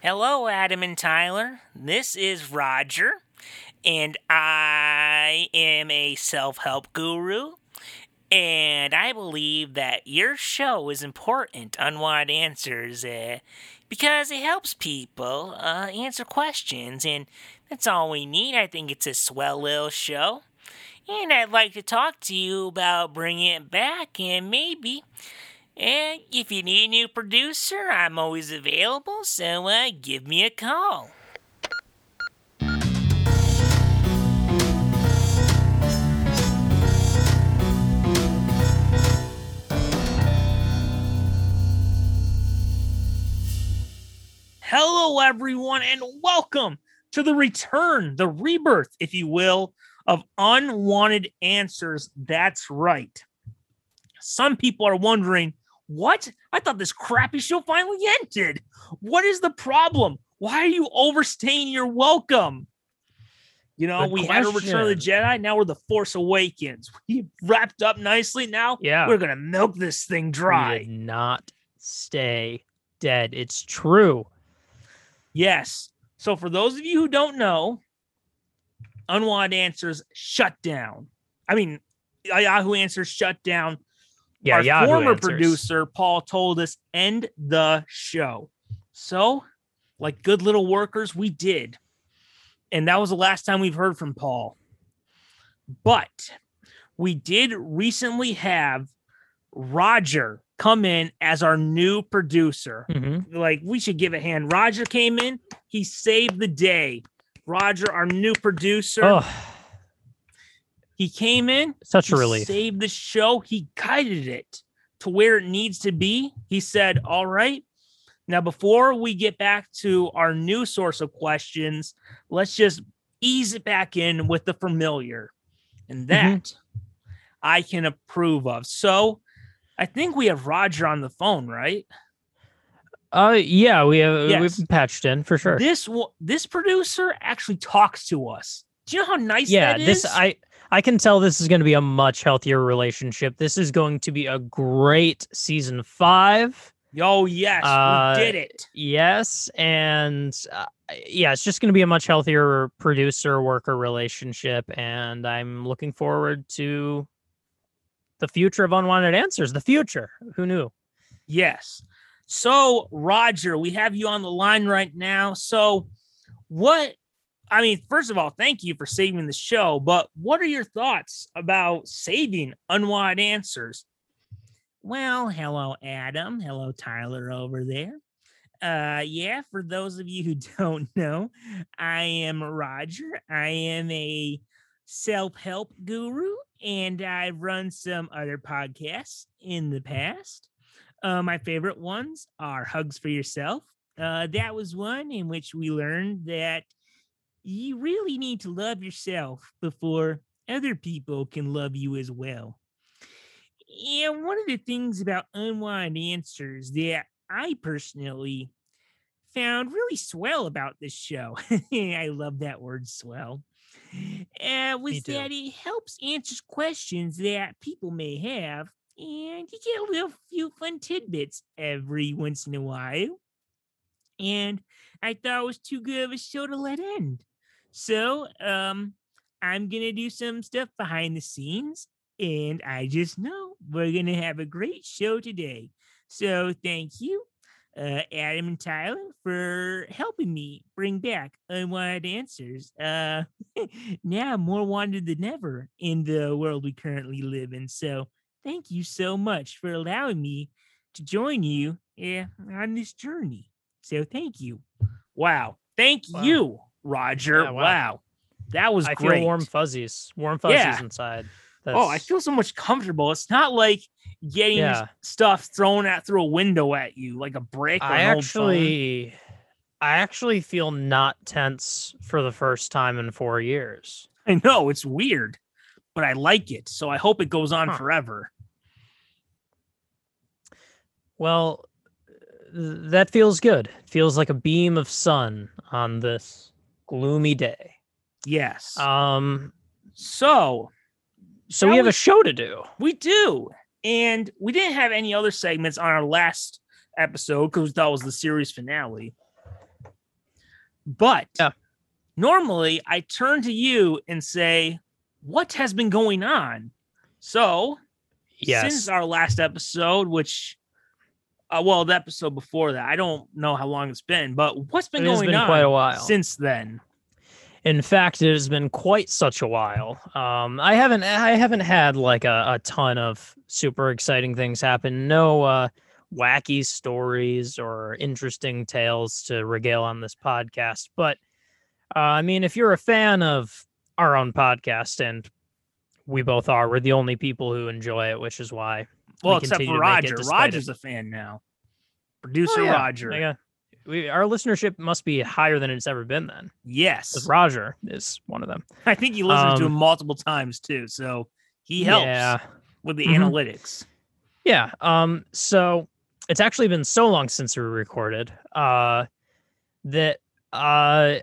Hello, Adam and Tyler. This is Roger, and I am a self help guru. And I believe that your show is important, Unwanted Answers, uh, because it helps people uh, answer questions, and that's all we need. I think it's a swell little show. And I'd like to talk to you about bringing it back and maybe and if you need a new producer, I'm always available, so uh, give me a call. Hello, everyone, and welcome to the return, the rebirth, if you will, of Unwanted Answers. That's right. Some people are wondering what? I thought this crappy show finally ended. What is the problem? Why are you overstaying your welcome? You know, Good we had a Return of the Jedi. Now we're the Force Awakens. We wrapped up nicely. Now Yeah. we're gonna milk this thing dry. did not stay dead. It's true. Yes. So for those of you who don't know, Unwanted Answers shut down. I mean, Yahoo Answers shut down. Yeah, Our Yahoo former Answers. producer Paul told us end the show. So, like good little workers, we did. And that was the last time we've heard from Paul. But we did recently have Roger come in as our new producer. Mhm. Like we should give a hand. Roger came in, he saved the day. Roger, our new producer, Oh, he came in, such a relief. saved the show. He guided it to where it needs to be. He said, All right. Now, before we get back to our new source of questions, let's just ease it back in with the familiar. And Mm-hmm. that I can approve of. So I think we have Roger on the phone, right? Uh, yeah, we have Yes. we've patched in for sure. This this producer actually talks to us. Do you know how nice yeah, that this? I I can tell this is going to be a much healthier relationship. This is going to be a great season five. Oh, yes, Uh, we did it. Yes, and uh, yeah, it's just going to be a much healthier producer worker relationship, and I'm looking forward to the future of unwanted answers. The future, who knew? Yes. So, Roger, we have you on the line right now. So, what I mean, first of all, thank you for saving the show, but what are your thoughts about saving unwanted answers? Well, hello, Adam. Hello, Tyler over there. Uh, yeah, for those of you who don't know, I am Roger. I am a self help guru, and I've run some other podcasts in the past. Uh, my favorite ones are Hugs for Yourself. Uh, that was one in which we learned that you really need to love yourself before other people can love you as well. And one of the things about unwanted answers that I personally found really swell about this show, I love that word swell, uh, was that it helps answer questions that people may have and you get a little few fun tidbits every once in a while. And I thought it was too good of a show to let end. So, um, I'm gonna do some stuff behind the scenes, and I just know we're gonna have a great show today. So, thank you, uh, Adam and Tyler, for helping me bring back unwanted answers. Uh, now more wanted than ever in the world we currently live in. So, thank you so much for allowing me to join you eh, on this journey. So thank you. Wow. Thank Wow. you, Roger. Yeah, wow. wow. That was I great. feel warm fuzzies, warm fuzzies Yeah. inside. oh, I feel so much comfortable. It's not like getting Yeah. stuff thrown out through a window at you like a brick. I an old phone. actually, I actually feel not tense for the first time in four years. I know it's weird, but I like it. So I hope it goes on Huh. forever. Well, that feels good. It feels like a beam of sun on this gloomy day. Yes. Um, so so we have a show to do. We do. And we didn't have any other segments on our last episode because we thought it was the series finale. But Yeah. normally I turn to you and say, What has been going on? So, Yes. since our last episode, which, uh, well, the episode before that, I don't know how long it's been, but what's been It going been on quite a while. since then? In fact, it has been quite such a while. Um, I haven't I haven't had like a, a ton of super exciting things happen. No uh, wacky stories or interesting tales to regale on this podcast. But uh, I mean, if you're a fan of our own podcast, and we both are, we're the only people who enjoy it, which is why. We Well, except for to Roger. despite it. Roger's a fan now. Producer Oh, yeah. Roger. Yeah, we, our listenership must be higher than it's ever been. Then, Yes. Roger is one of them. I think he listens to Um, him multiple times too. So he helps Yeah. with the Mhm. analytics. Yeah. Um. So it's actually been so long since we recorded. Uh, that uh,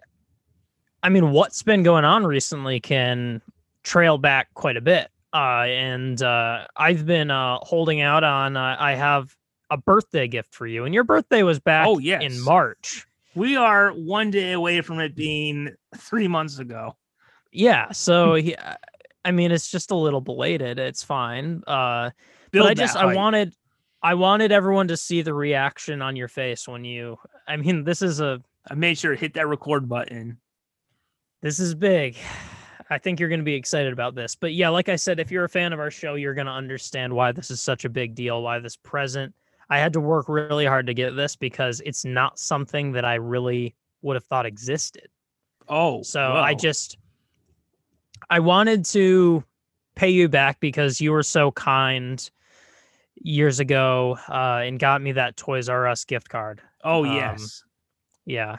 I mean, what's been going on recently can trail back quite a bit. Uh, and uh, I've been uh holding out on. Uh, I have a birthday gift for you, and your birthday was back Oh, yes. in March. We are one day away from it being three months ago. Yeah. So he, I mean, it's just a little belated. It's fine. Uh. But I just I wanted I wanted everyone to see the reaction on your face when you I mean this is a I made sure to hit that record button. this is big. I think you're going to be excited about this. But yeah, like I said, if you're a fan of our show, you're going to understand why this is such a big deal, why this present. I had to work really hard to get this because it's not something that I really would have thought existed. Oh, So I just I wanted to pay you back because you were so kind years ago uh, and got me that Toys R Us gift card. oh um, yes. Yeah.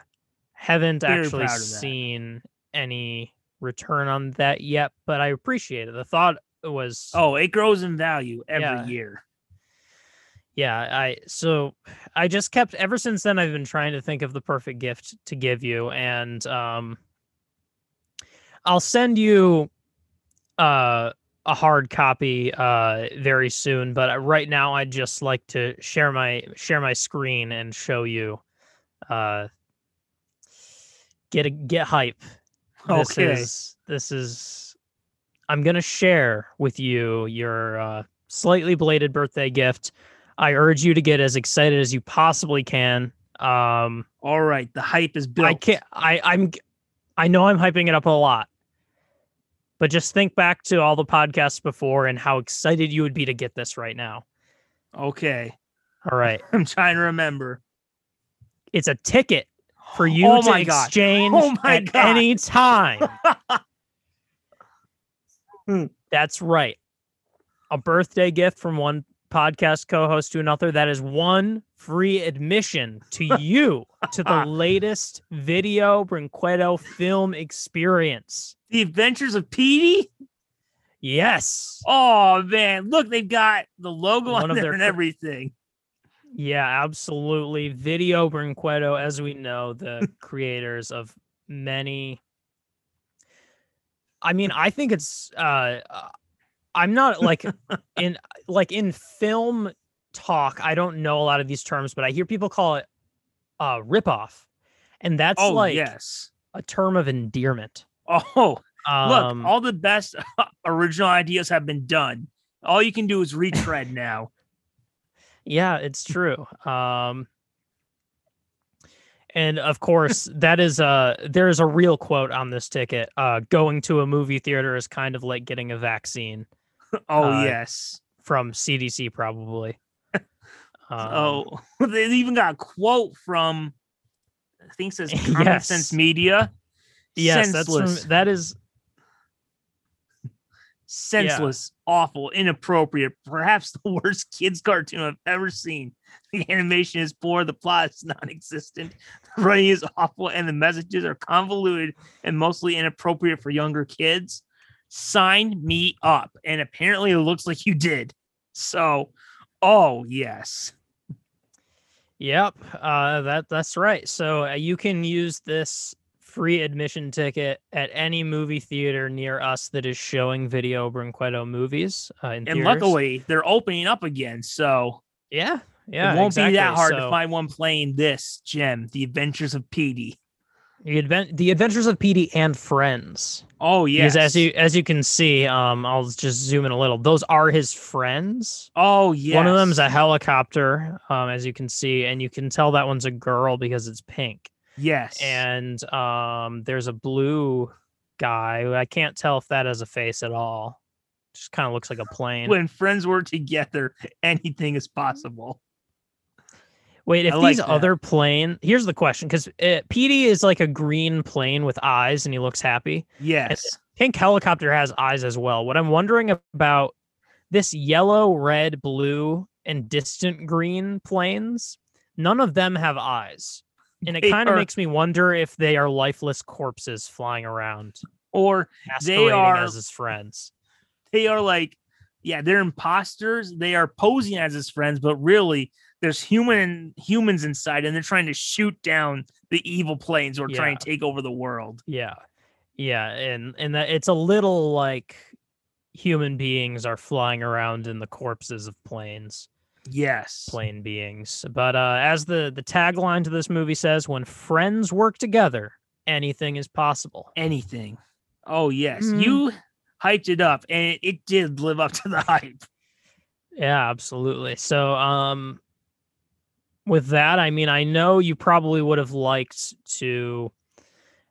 Haven't Very actually proud of that. seen any return on that yet, but I appreciate it. The thought was Oh, it grows in value every Yeah. year. yeah, I so I just kept ever since then I've been trying to think of the perfect gift to give you and um I'll send you uh a hard copy uh very soon, but uh, right now I'd just like to share my share my screen and show you uh get a get hype. This Okay. is this is I'm gonna share with you your uh, slightly belated birthday gift. I urge you to get as excited as you possibly can. Um, All right. The hype is built. I can't. I I'm. I know I'm hyping it up a lot, but just think back to all the podcasts before and how excited you would be to get this right now. Okay. All right, I'm trying to remember. it's a ticket for you Oh to my God. exchange Oh at God. any time. Hmm. That's right. A birthday gift from one podcast co-host to another. That is one free admission to you to the latest video Brinquedo film experience. The Adventures of Petey. Yes. Oh man, look, they've got the logo One on of there their and everything. Yeah, absolutely. Video Brinquedo, as we know, the creators of many. I mean, I think it's. uh uh, I'm not like in like in film talk. I don't know a lot of these terms, but I hear people call it uh ripoff, and that's oh like yes. a term of endearment. Oh, Um, look, all the best original ideas have been done. All you can do is retread now. Yeah, it's true. Um and of course, that is uh there is a real quote on this ticket. Uh going to a movie theater is kind of like getting a vaccine Oh Uh, yes. from CDC probably. Um, oh, they even got a quote from I think it says Common Yes. Sense Media. yes, senseless, that's from that is senseless, awful, inappropriate, perhaps the worst kids cartoon I've ever seen. The animation is poor, the plot is non-existent, the writing is awful, and the messages are convoluted and mostly inappropriate for younger kids. Sign me up, and apparently it looks like you did. So, oh yes, Yep, uh, that that's right. So uh, you can use this free admission ticket at any movie theater near us that is showing Video Brinquedo movies. Uh, in and theaters. luckily they're opening up again, so yeah, yeah, it won't be that exactly. hard to find one playing this gem, The Adventures of Petey. The, advent- the Adventures of Petey and Friends. Oh. Because as you as you can see, um, I'll just zoom in a little. Those are his friends. oh yeah, One of them's a helicopter, um, as you can see, and you can tell that one's a girl because it's pink. Yes. And um, there's a blue guy. I can't tell if that has a face at all. Just kind of looks like a plane. when friends were together, anything is possible. Wait, if like these that. other plane, here's the question: because Petey is like a green plane with eyes, and he looks happy. Yes. Pink helicopter has eyes as well. What I'm wondering about this yellow, red, blue, and distant green planes, none of them have eyes. And it kind of makes me wonder if they are lifeless corpses flying around, Or they are- as his friends. they are like, yeah, they're imposters. They are posing as his friends, but really there's human humans inside, and they're trying to shoot down the evil planes or trying Yeah. to take over the world. Yeah. Yeah, and and that it's a little like human beings are flying around in the corpses of planes. Yes. plain beings. But uh, as the the tagline to this movie says, when friends work together, anything is possible. Anything. Oh yes. Mhm. You hyped it up and it, did live up to the hype. Yeah, absolutely. So um with that, I mean, I know you probably would have liked to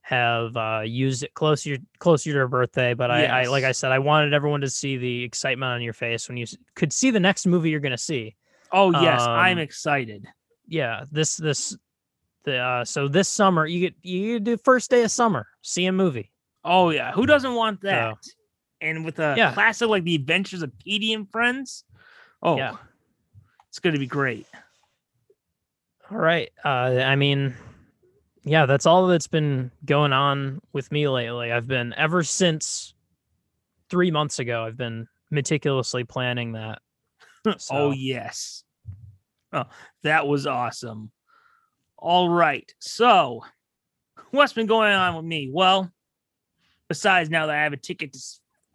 have uh used it closer closer to your birthday, but I, I like I said, I wanted everyone to see the excitement on your face when you could see the next movie you're gonna see. Oh yes, I'm Um, excited. yeah this this the uh so this summer you get you do first day of summer see a movie Oh yeah. Who doesn't want that? And with a Yeah. classic like The Adventures of Petey and Friends. Oh Yeah. it's gonna be great. all right uh i mean yeah that's all that's been going on with me lately i've been ever since three months ago i've been meticulously planning that Oh yes. Oh, that was awesome. All right. So, what's been going on with me? Well, besides now that I have a ticket to,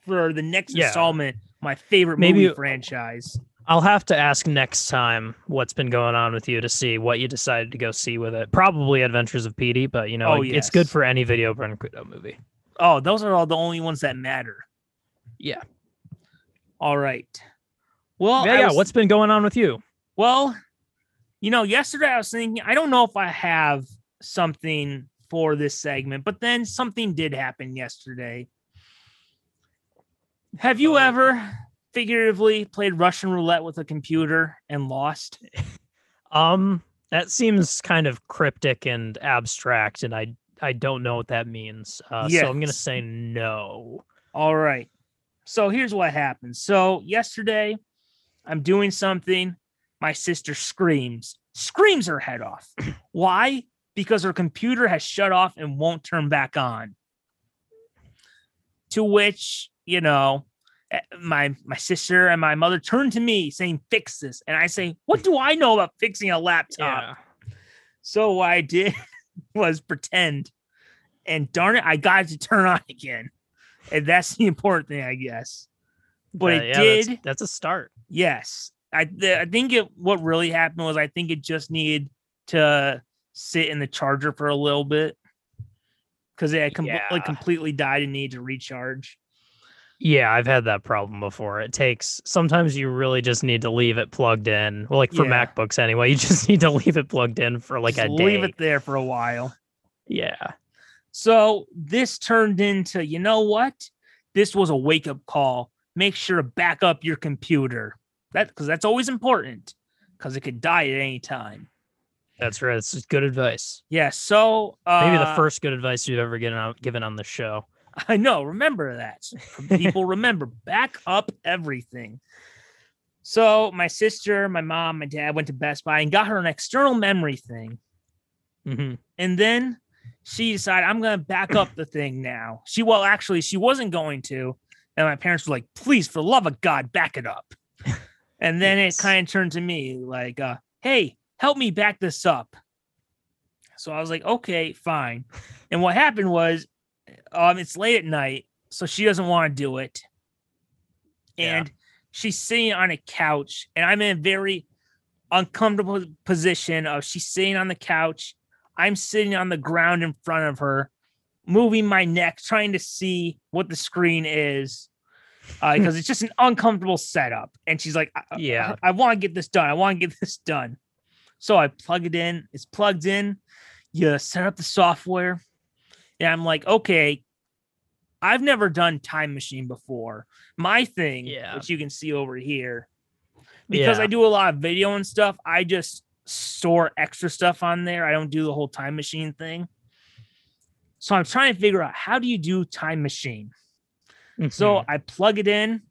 for the next Yeah. installment, my favorite Maybe- movie franchise. i'll have to ask next time what's been going on with you to see what you decided to go see with it probably adventures of Petey, but you know Oh, it- it's good for any video Brinquedo movie Oh, those are all the only ones that matter. yeah All right. Well, yeah I yeah was- what's been going on with you Well, you know, yesterday I was thinking, I don't know if I have something for this segment, but then something did happen yesterday. Have you ever figuratively played Russian roulette with a computer and lost? Um, that seems kind of cryptic and abstract, and I I don't know what that means. Uh, So I'm gonna say no. All right. So here's what happened. So yesterday, I'm doing something. My sister screams, screams her head off. Why? Because her computer has shut off and won't turn back on. To which, you know, eh, my my sister and my mother turn to me saying, "Fix this," and I say, "What do I know about fixing a laptop?" So what I did was pretend, and darn it, I got it to turn on again, and that's the important thing, I guess. But Uh, it yeah, that's- did. That's, a start. Yes, I th- I think it. What really happened was I think it just needed to sit in the charger for a little bit because it had com- Yeah. like completely died and needed to recharge. Yeah, I've had that problem before. It takes sometimes you really just need to leave it plugged in. Well, like for Yeah. MacBooks anyway, you just need to leave it plugged in for like Just a day. leave it there for a while. Yeah. So this turned into, you know what? This was a wake up call. Make sure to back up your computer. That because that's always important because it could die at any time. That's right. It's good advice. Yeah. So uh, Maybe the first good advice you've ever given on, given on the show. I know. Remember that. People remember. Back up everything. So my sister, my mom, my dad went to Best Buy and got her an external memory thing. hmm And then she decided I'm gonna back up the thing now. She well, actually, she wasn't going to. And my parents were like, please, for the love of God, back it up. And then Yes. it kind of turned to me like, uh, hey, help me back this up. So I was like, okay, fine. And what happened was um, it's late at night, so she doesn't want to do it. Yeah. And she's sitting on a couch, and I'm in a very uncomfortable position of she's sitting on the couch. I'm sitting on the ground in front of her, moving my neck, trying to see what the screen is. Uh, because it's just an uncomfortable setup. And she's like, I, Yeah. I, want to get this done. I want to get this done. So I plug it in. It's plugged in. You set up the software. And I'm like, okay, I've never done Time Machine before. My thing, Yeah. which you can see over here, because Yeah. I do a lot of video and stuff, I just store extra stuff on there. I don't do the whole Time Machine thing. So I'm trying to figure out how do you do Time Machine? So Mhm. I plug it in.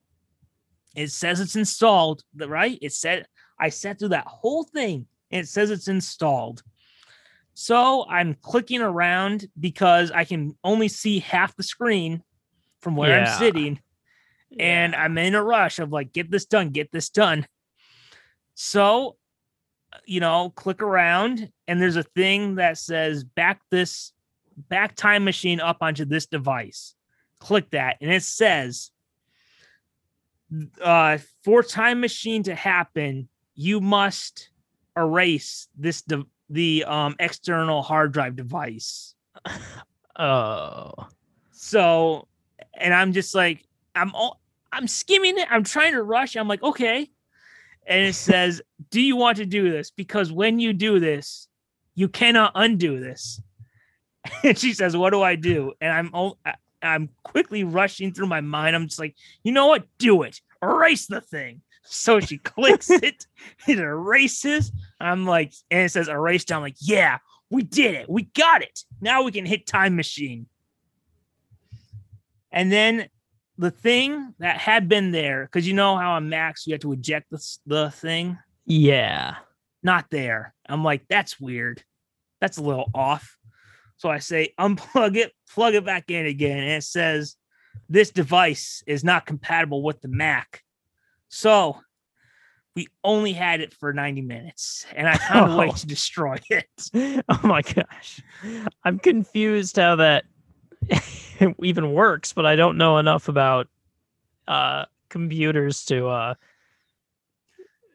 It says it's installed, right? It said I sat through that whole thing and it says it's installed. So I'm clicking around because I can only see half the screen from where Yeah. I'm sitting. And I'm in a rush of like, get this done, get this done. So, you know, click around and there's a thing that says back this back time machine up onto this device click that and it says uh for time machine to happen you must erase this de- the um external hard drive device. Oh. so and i'm just like i'm all i'm skimming it i'm trying to rush i'm like okay. And it says do you want to do this? Because when you do this you cannot undo this. And she says what do i do? And i'm i'm quickly rushing through my mind. I'm just like you know what? Do it. Erase the thing. So she clicks it. It erases. I'm like and it says erase I'm like yeah we did it. We got it. Now we can hit time machine. And then the thing that had been there because you know how on Macs you have to eject the, the thing? Yeah. not there. I'm like, that's weird. That's a little off. So I say, unplug it, plug it back in again. And it says, this device is not compatible with the Mac. So we only had it for 90 minutes and I found a way Oh. to destroy it. Oh my gosh. I'm confused how that even works, but I don't know enough about uh computers to uh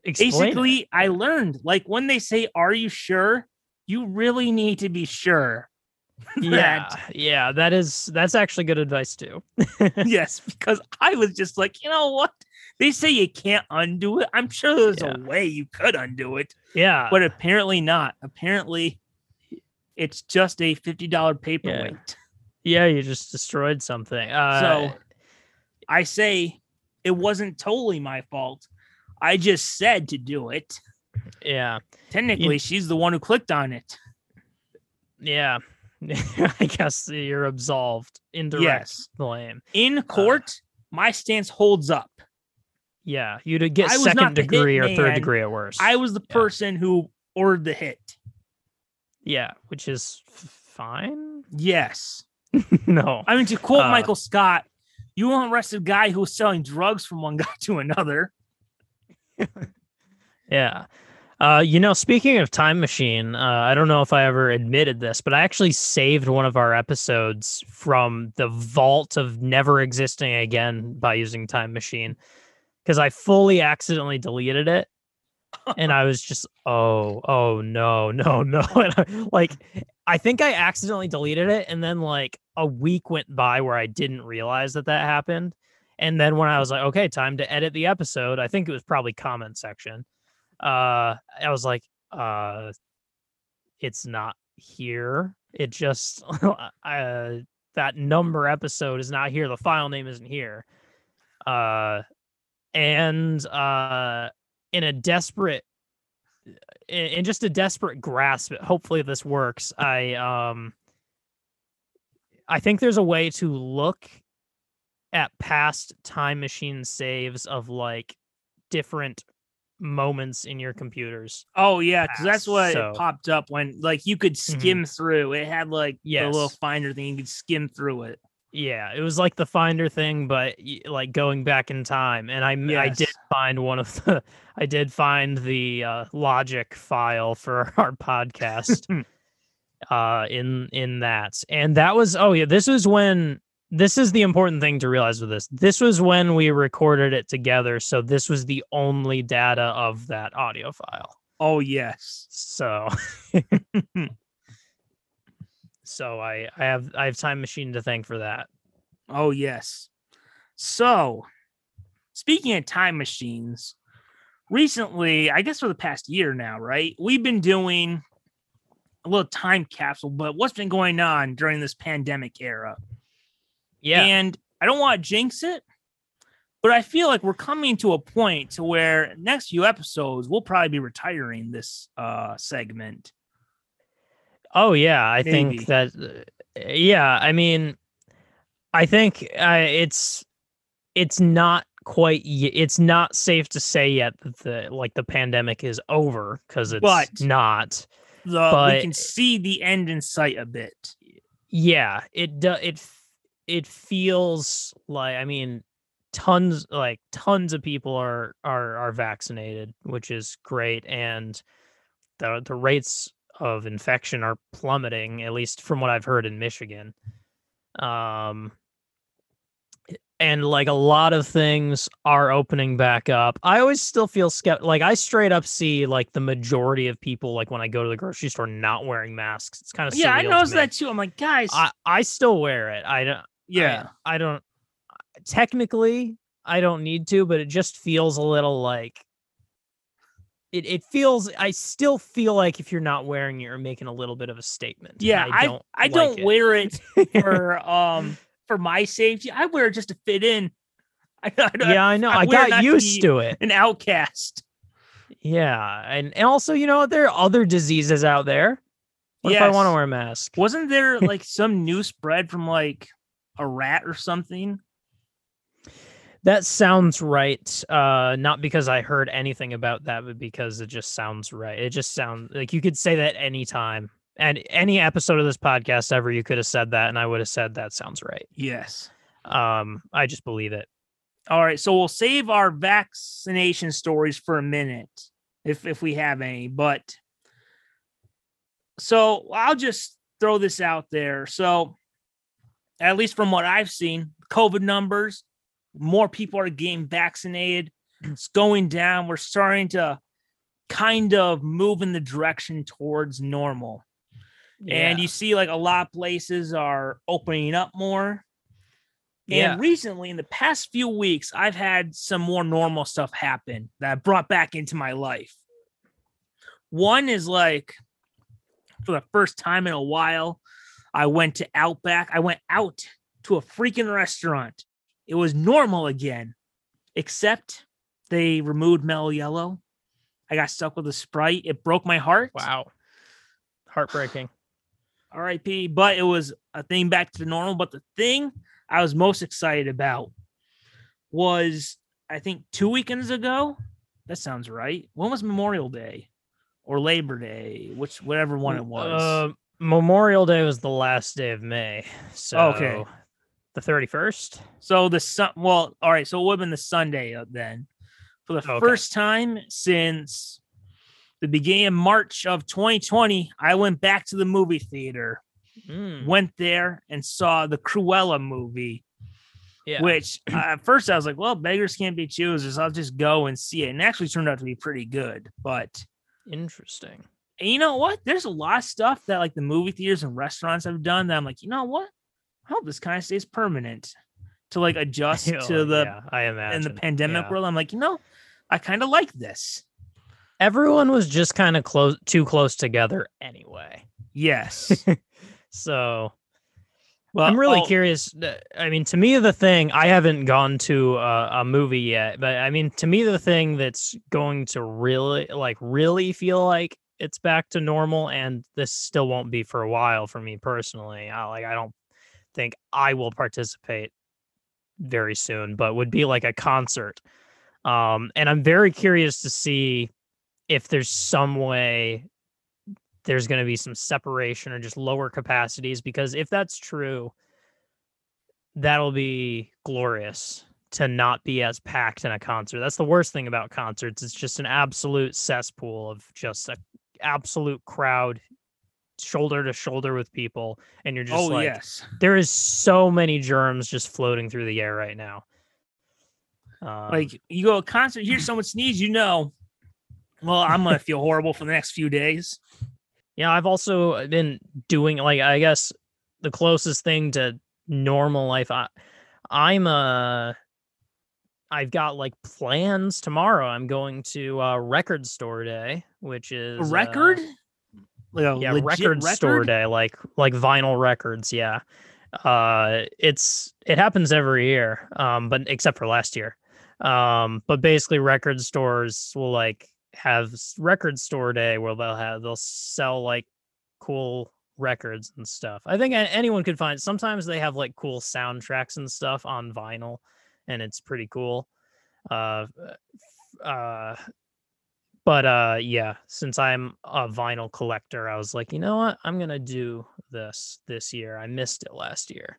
explain. it. Basically, I learned like when they say, Are you sure? You really need to be sure. yeah, yeah, that is that's actually good advice too. yes, because I was just like, you know what? They say you can't undo it. I'm sure there's Yeah. a way you could undo it, Yeah. but apparently not. Apparently, it's just a fifty dollar paperweight. yeah, you just destroyed something. Uh so I say it wasn't totally my fault. I just said to do it. yeah. Technically, she's the one who clicked on it. Yeah. I guess you're absolved. Indirect Yes. blame. In court, my stance holds up. Yeah. You'd get I was not second degree or third degree at worst. I was the Yeah. person who ordered the hit. yeah, which is fine. Yes. no. I mean, to quote Uh, Michael Scott, you won't arrest a guy who was selling drugs from one guy to another. Yeah. Uh, you know, speaking of Time Machine, uh, I don't know if I ever admitted this, but I actually saved one of our episodes from the vault of never existing again by using Time Machine because I fully accidentally deleted it. And I was just, oh, oh, no, no, no. I, like, I think I accidentally deleted it. And then, like, a week went by where I didn't realize that that happened. And then when I was like, okay, time to edit the episode, I think it was probably comment section. Uh, I was like, uh, it's not here. It just, uh, that number episode is not here. The file name isn't here. Uh, and uh, in a desperate, in, just a desperate grasp, hopefully this works. I um, I think there's a way to look at past time machine saves of like different moments in your computers. Oh yeah, because that's what So- it popped up when like you could skim through. It had like the little finder thing. You could skim through it. Yeah, it was like the finder thing, but like going back in time. And I, I did find one of the I did find the uh, logic file for our podcast uh in in that. And that was oh yeah, this was when this is the important thing to realize with this. This was when we recorded it together, so this was the only data of that audio file. Oh yes. So so I I have I have time machine to thank for that. Oh yes. So, speaking of time machines, recently, I guess for the past year now, right? We've been doing a little time capsule, but what's been going on during this pandemic era? Yeah. And I don't want to jinx it, but I feel like we're coming to a point to where next few episodes we'll probably be retiring this uh segment. Oh yeah, I Maybe. think that. uh, Yeah, I mean, I think uh, it's it's not quite. y- It's not safe to say yet that the like the pandemic is over because it's But- not. The we can see the end in sight a bit. Yeah, it do, it it feels like I mean, tons like tons of people are are are vaccinated, which is great, and the the rates of infection are plummeting, at least from what I've heard in Michigan. Um, and like a lot of things are opening back up. I always still feel skeptical. Like I straight up see like the majority of people, like when I go to the grocery store, not wearing masks. It's kind of Yeah, I noticed that too. I'm like, guys, I, I still wear it. I don't. Yeah. I, I don't. Technically, I don't need to, but it just feels a little like. It, it feels. I still feel like if you're not wearing it, you're making a little bit of a statement. Yeah, I I don't. I like don't it. wear it for um for my safety. I wear it just to fit in. I, I, Yeah, I know. I I, wear it not got used be- to it. an outcast. Yeah, and, and also, you know, there are other diseases out there. What if I want to wear a mask? Wasn't there like some new spread from like a rat or something? That sounds right. Uh, not because I heard anything about that, but because it just sounds right. It just sounds like you could say that anytime. And any episode of this podcast ever, you could have said that, and I would have said that sounds right. Yes. Um, I just believe it. All right, so we'll save our vaccination stories for a minute if if we have any, but so I'll just throw this out there. So at least from what I've seen, COVID numbers, more people are getting vaccinated. It's going down. We're starting to kind of move in the direction towards normal. And you see like a lot of places are opening up more. Yeah. And recently, in the past few weeks, I've had some more normal stuff happen that I brought back into my life. One is like, for the first time in a while, I went to Outback. I went out to a freaking restaurant. It was normal again, except they removed Mellow Yellow. I got stuck with a Sprite. It broke my heart. wow, heartbreaking. RIP, but it was a thing back to normal. But the thing I was most excited about was I think two weekends ago. That sounds right. When was Memorial Day or Labor Day? Which whatever one it was. Uh, Memorial Day was the last day of May. So Okay. the thirty first. so the sun. Well, all right. So it would have been the Sunday then. For the Okay. first time since the beginning of March of 2020, I went back to the movie theater. Hmm. Went there and saw the Cruella movie. Yeah. which uh, at first I was like, well, beggars can't be choosers. I'll just go and see it. And it actually turned out to be pretty good. But Interesting. And you know what? There's a lot of stuff that like the movie theaters and restaurants have done that I'm like, you know what? I hope this kind of stays permanent to like adjust Oh, to the yeah, I imagine in the pandemic yeah. world. I'm like, you know, I kind of like this. Everyone was just kind of close, too close together anyway. Yes. So Well, I'm really oh, curious. I mean, to me, the thing I haven't gone to a, a movie yet, but I mean, to me, the thing that's going to really, like, really feel like it's back to normal, and this still won't be for a while for me personally. I, like, I don't think I will participate very soon, but would be like a concert. Um, and I'm very curious to see if there's some way there's going to be some separation or just lower capacities because if that's true that'll be glorious to not be as packed in a concert that's the worst thing about concerts it's just an absolute cesspool of just a absolute crowd shoulder to shoulder with people and you're just oh like yes. there is so many germs just floating through the air right now um, Like you go to a concert, hear someone sneeze, you know, well, I'm gonna feel horrible for the next few days. Yeah, I've also been doing like I guess the closest thing to normal life. I, I'm uh I've got like plans tomorrow. I'm going to uh record store day, which is A uh, record? Like a yeah, legit record, store day, like like vinyl records. Yeah, uh, it's it happens every year, um, but except for last year. Um, but basically, record stores will like have record store day where they'll have they'll sell like cool records and stuff. I think anyone could find. Sometimes they have like cool soundtracks and stuff on vinyl, and it's pretty cool. Uh, uh, but uh yeah since i'm a vinyl collector i was like you know what i'm gonna do this this year i missed it last year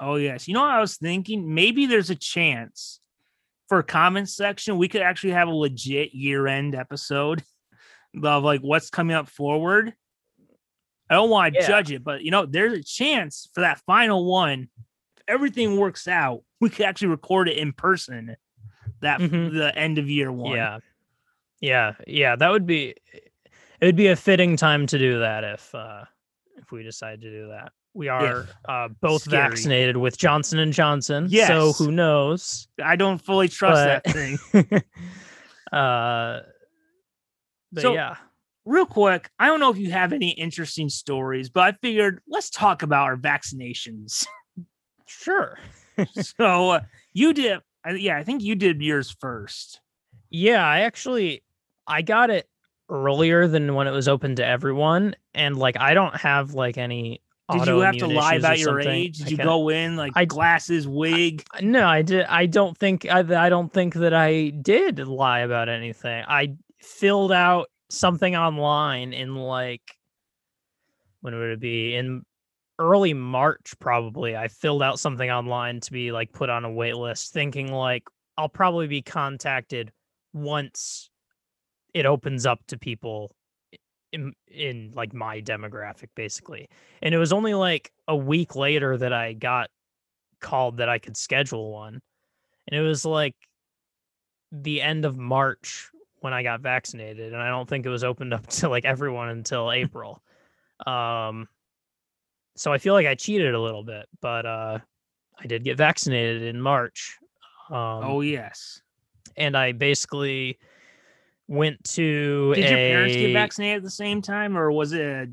Oh yes. You know what I was thinking? Maybe there's a chance for comment section we could actually have a legit year-end episode of like what's coming up forward. I don't want to Yeah. judge it, but you know, there's a chance for that final one. Everything works out, we could actually record it in person. That Mhm. the end of year one. yeah yeah yeah that would be it would be a fitting time to do that if uh if we decide to do that we are uh both Scary. vaccinated with johnson and johnson Yeah so who knows I don't fully trust But- that thing. uh but So- yeah Real quick, I don't know if you have any interesting stories, but I figured let's talk about our vaccinations. sure so uh, you did, I- yeah, I think you did yours first. Yeah, I actually I got it earlier than when it was open to everyone, and like I don't have like any. Did you have to lie about your age? Did I you go in like I- glasses, wig? No, I did. I don't think. I, I don't think that I did lie about anything. I filled out something online in like when would it be in early March probably. I filled out something online to be like put on a wait list, thinking like I'll probably be contacted once it opens up to people in, in like my demographic basically. And it was only like a week later that I got called that I could schedule one. And it was like the end of March when I got vaccinated and I don't think it was opened up to like everyone until April. Um so I feel like I cheated a little bit, but uh I did get vaccinated in March. Um oh yes. and I basically went to Did your parents get vaccinated at the same time, or was it a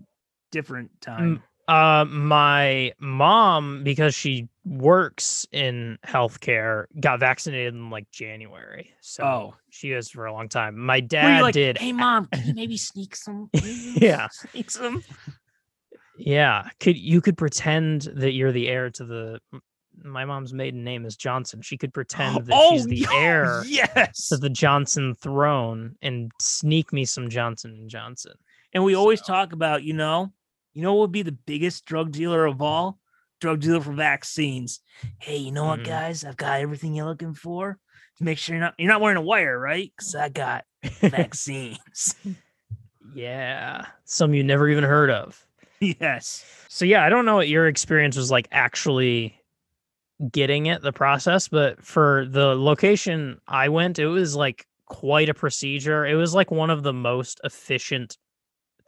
different time? Uh, my mom, because she works in healthcare, got vaccinated in like January. So Oh. she is for a long time. My dad like, did. Hey mom, can you maybe sneak some? Yeah. sneak some. Yeah, could you could pretend that you're the heir to the. My mom's maiden name is Johnson. She could pretend that she's the heir Yes. to the Johnson throne and sneak me some Johnson and Johnson. And we always talk about, you know, you know what would be the biggest drug dealer of all? Drug dealer for vaccines. Hey, you know what, Mhm. guys? I've got everything you're looking for. To make sure you're not you're not wearing a wire, right? Because I got vaccines. yeah, some you never even heard of. Yes. So yeah, I don't know what your experience was like actually getting it, the process, but for the location I went, it was like quite a procedure. It was like one of the most efficient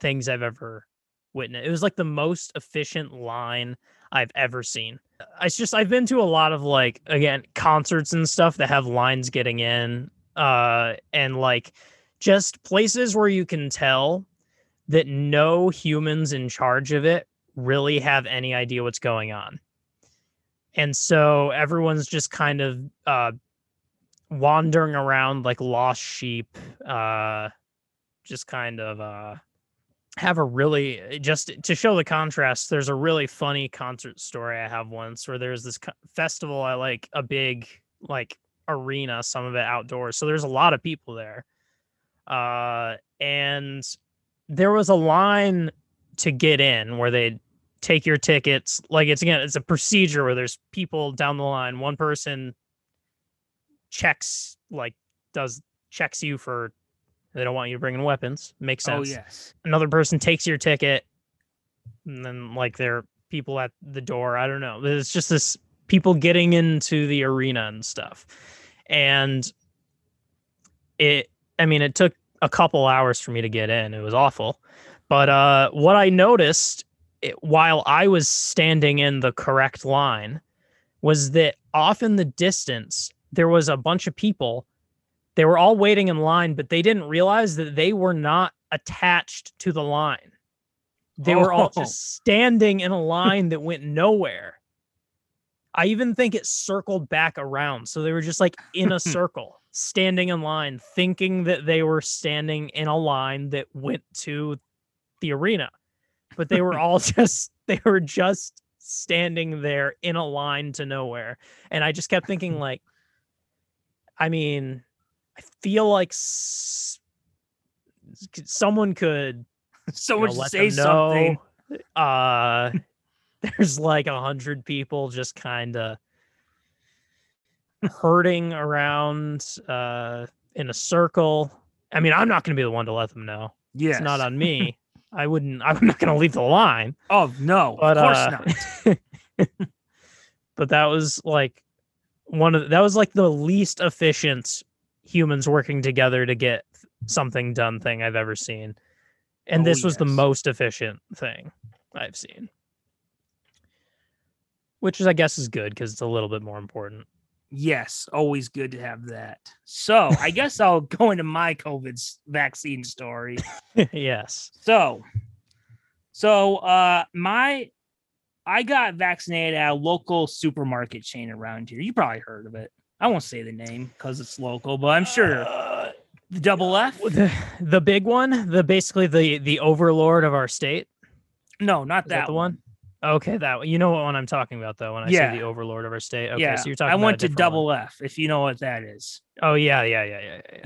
things I've ever witnessed. It was like the most efficient line I've ever seen. It's just I've been to a lot of like again concerts and stuff that have lines getting in uh and like just places where you can tell that no humans in charge of it really have any idea what's going on. And so everyone's just kind of uh, wandering around like lost sheep, uh, just kind of uh, have a really, just to show the contrast, there's a really funny concert story I have once where there's this co- festival at like a big, like, arena, some of it outdoors. So there's a lot of people there. Uh, and there was a line to get in where they take your tickets. Like it's again it's a procedure where there's people down the line. One person checks like does checks you for they don't want you to bring in weapons. Makes oh, sense. Oh yes. another person takes your ticket and then like there are people at the door. I don't know. It's just this people getting into the arena and stuff. And it i mean it took a couple hours for me to get in it was awful but uh what i noticed it, while I was standing in the correct line was that off in the distance there was a bunch of people. They were all waiting in line, but they didn't realize that they were not attached to the line. They were all Oh. just standing in a line that went nowhere. I even think it circled back around. So they were just like in a circle, standing in line, thinking that they were standing in a line that went to the arena. But they were all just they were just standing there in a line to nowhere. And I just kept thinking like I mean, I feel like s- someone could Someone you know, say something. Uh, there's like a hundred people just kind of herding around uh, in a circle. I mean, I'm not going to be the one to let them know. Yeah, It's not on me. I wouldn't. I'm not going to leave the line. Oh no, But of course uh, not. but that was like one of the, that was like the least efficient humans working together to get something done thing I've ever seen. And Oh, this was the most efficient thing I've seen. Which is I guess is good because it's a little bit more important. Yes, always good to have that. So I guess I'll go into my COVID vaccine story. yes. So, so uh, my I got vaccinated at a local supermarket chain around here. You probably heard of it. I won't say the name because it's local, but I'm sure Uh, the double F. the, the big one, the basically the the overlord of our state. No, not that, that the one? Okay, that. You know what one I'm talking about though when I Yeah. say the overlord of our state. Okay, yeah, so you're talking I went to different one. double F. If you know what that is. Oh yeah, yeah, yeah, yeah, yeah.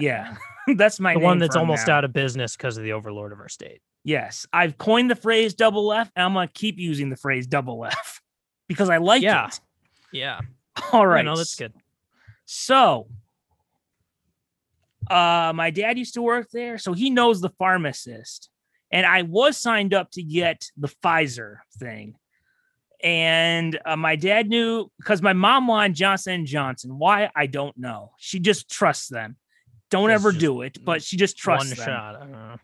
Yeah, that's my the one that's almost now. out of business because of the overlord of our state. Yes, I've coined the phrase double F, and I'm gonna keep using the phrase double F because I like Yeah. it. Yeah. All Right. right, No, that's good. So, uh, my dad used to work there, so he knows the pharmacist, and I was signed up to get the Pfizer thing, and uh, my dad knew because my mom wanted Johnson and Johnson. Why I don't know. She just trusts them. Don't It's ever do it, but she just trusts one them. shot. I don't know.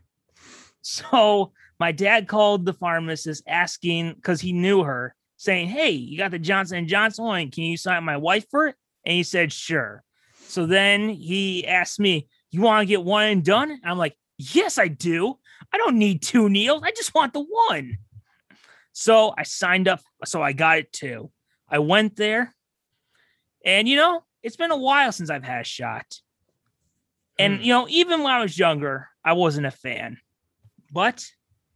So my dad called the pharmacist asking because he knew her, saying, "Hey, you got the Johnson and Johnson one? Can you sign my wife for it?" And he said, "Sure." So then he asked me, "You want to get one and done?" And I'm like, "Yes, I do. I don't need two needles. I just want the one." So I signed up. So I got it too. I went there, and you know, it's been a while since I've had a shot. And Hmm. you know, even when I was younger, I wasn't a fan. But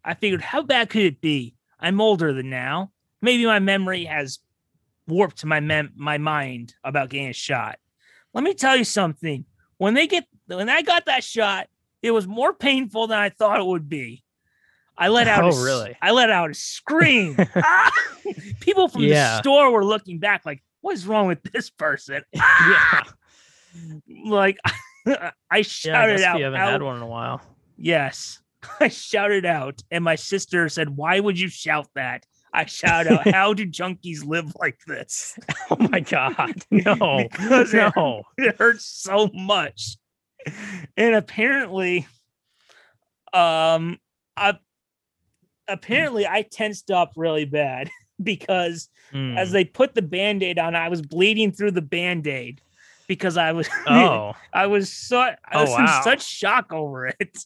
I figured, how bad could it be? I'm older than now. Maybe my memory has warped my mem- my mind about getting a shot. Let me tell you something. When they get when I got that shot, it was more painful than I thought it would be. I let out. Oh, a really? I let out a scream. Ah! People from the store were looking back, like, "What is wrong with this person?" Ah! Like, I Yeah. I shouted out. you haven't out- had one in a while. Yes. I shouted out, and my sister said, Why would you shout that? I shout out, How do junkies live like this? Oh my god. No. Because it- no. It hurts so much. And apparently, um, I, apparently I tensed up really bad because Mm. as they put the band-aid on, I was bleeding through the band-aid because I was Oh. I was so I Oh, was in such shock over it.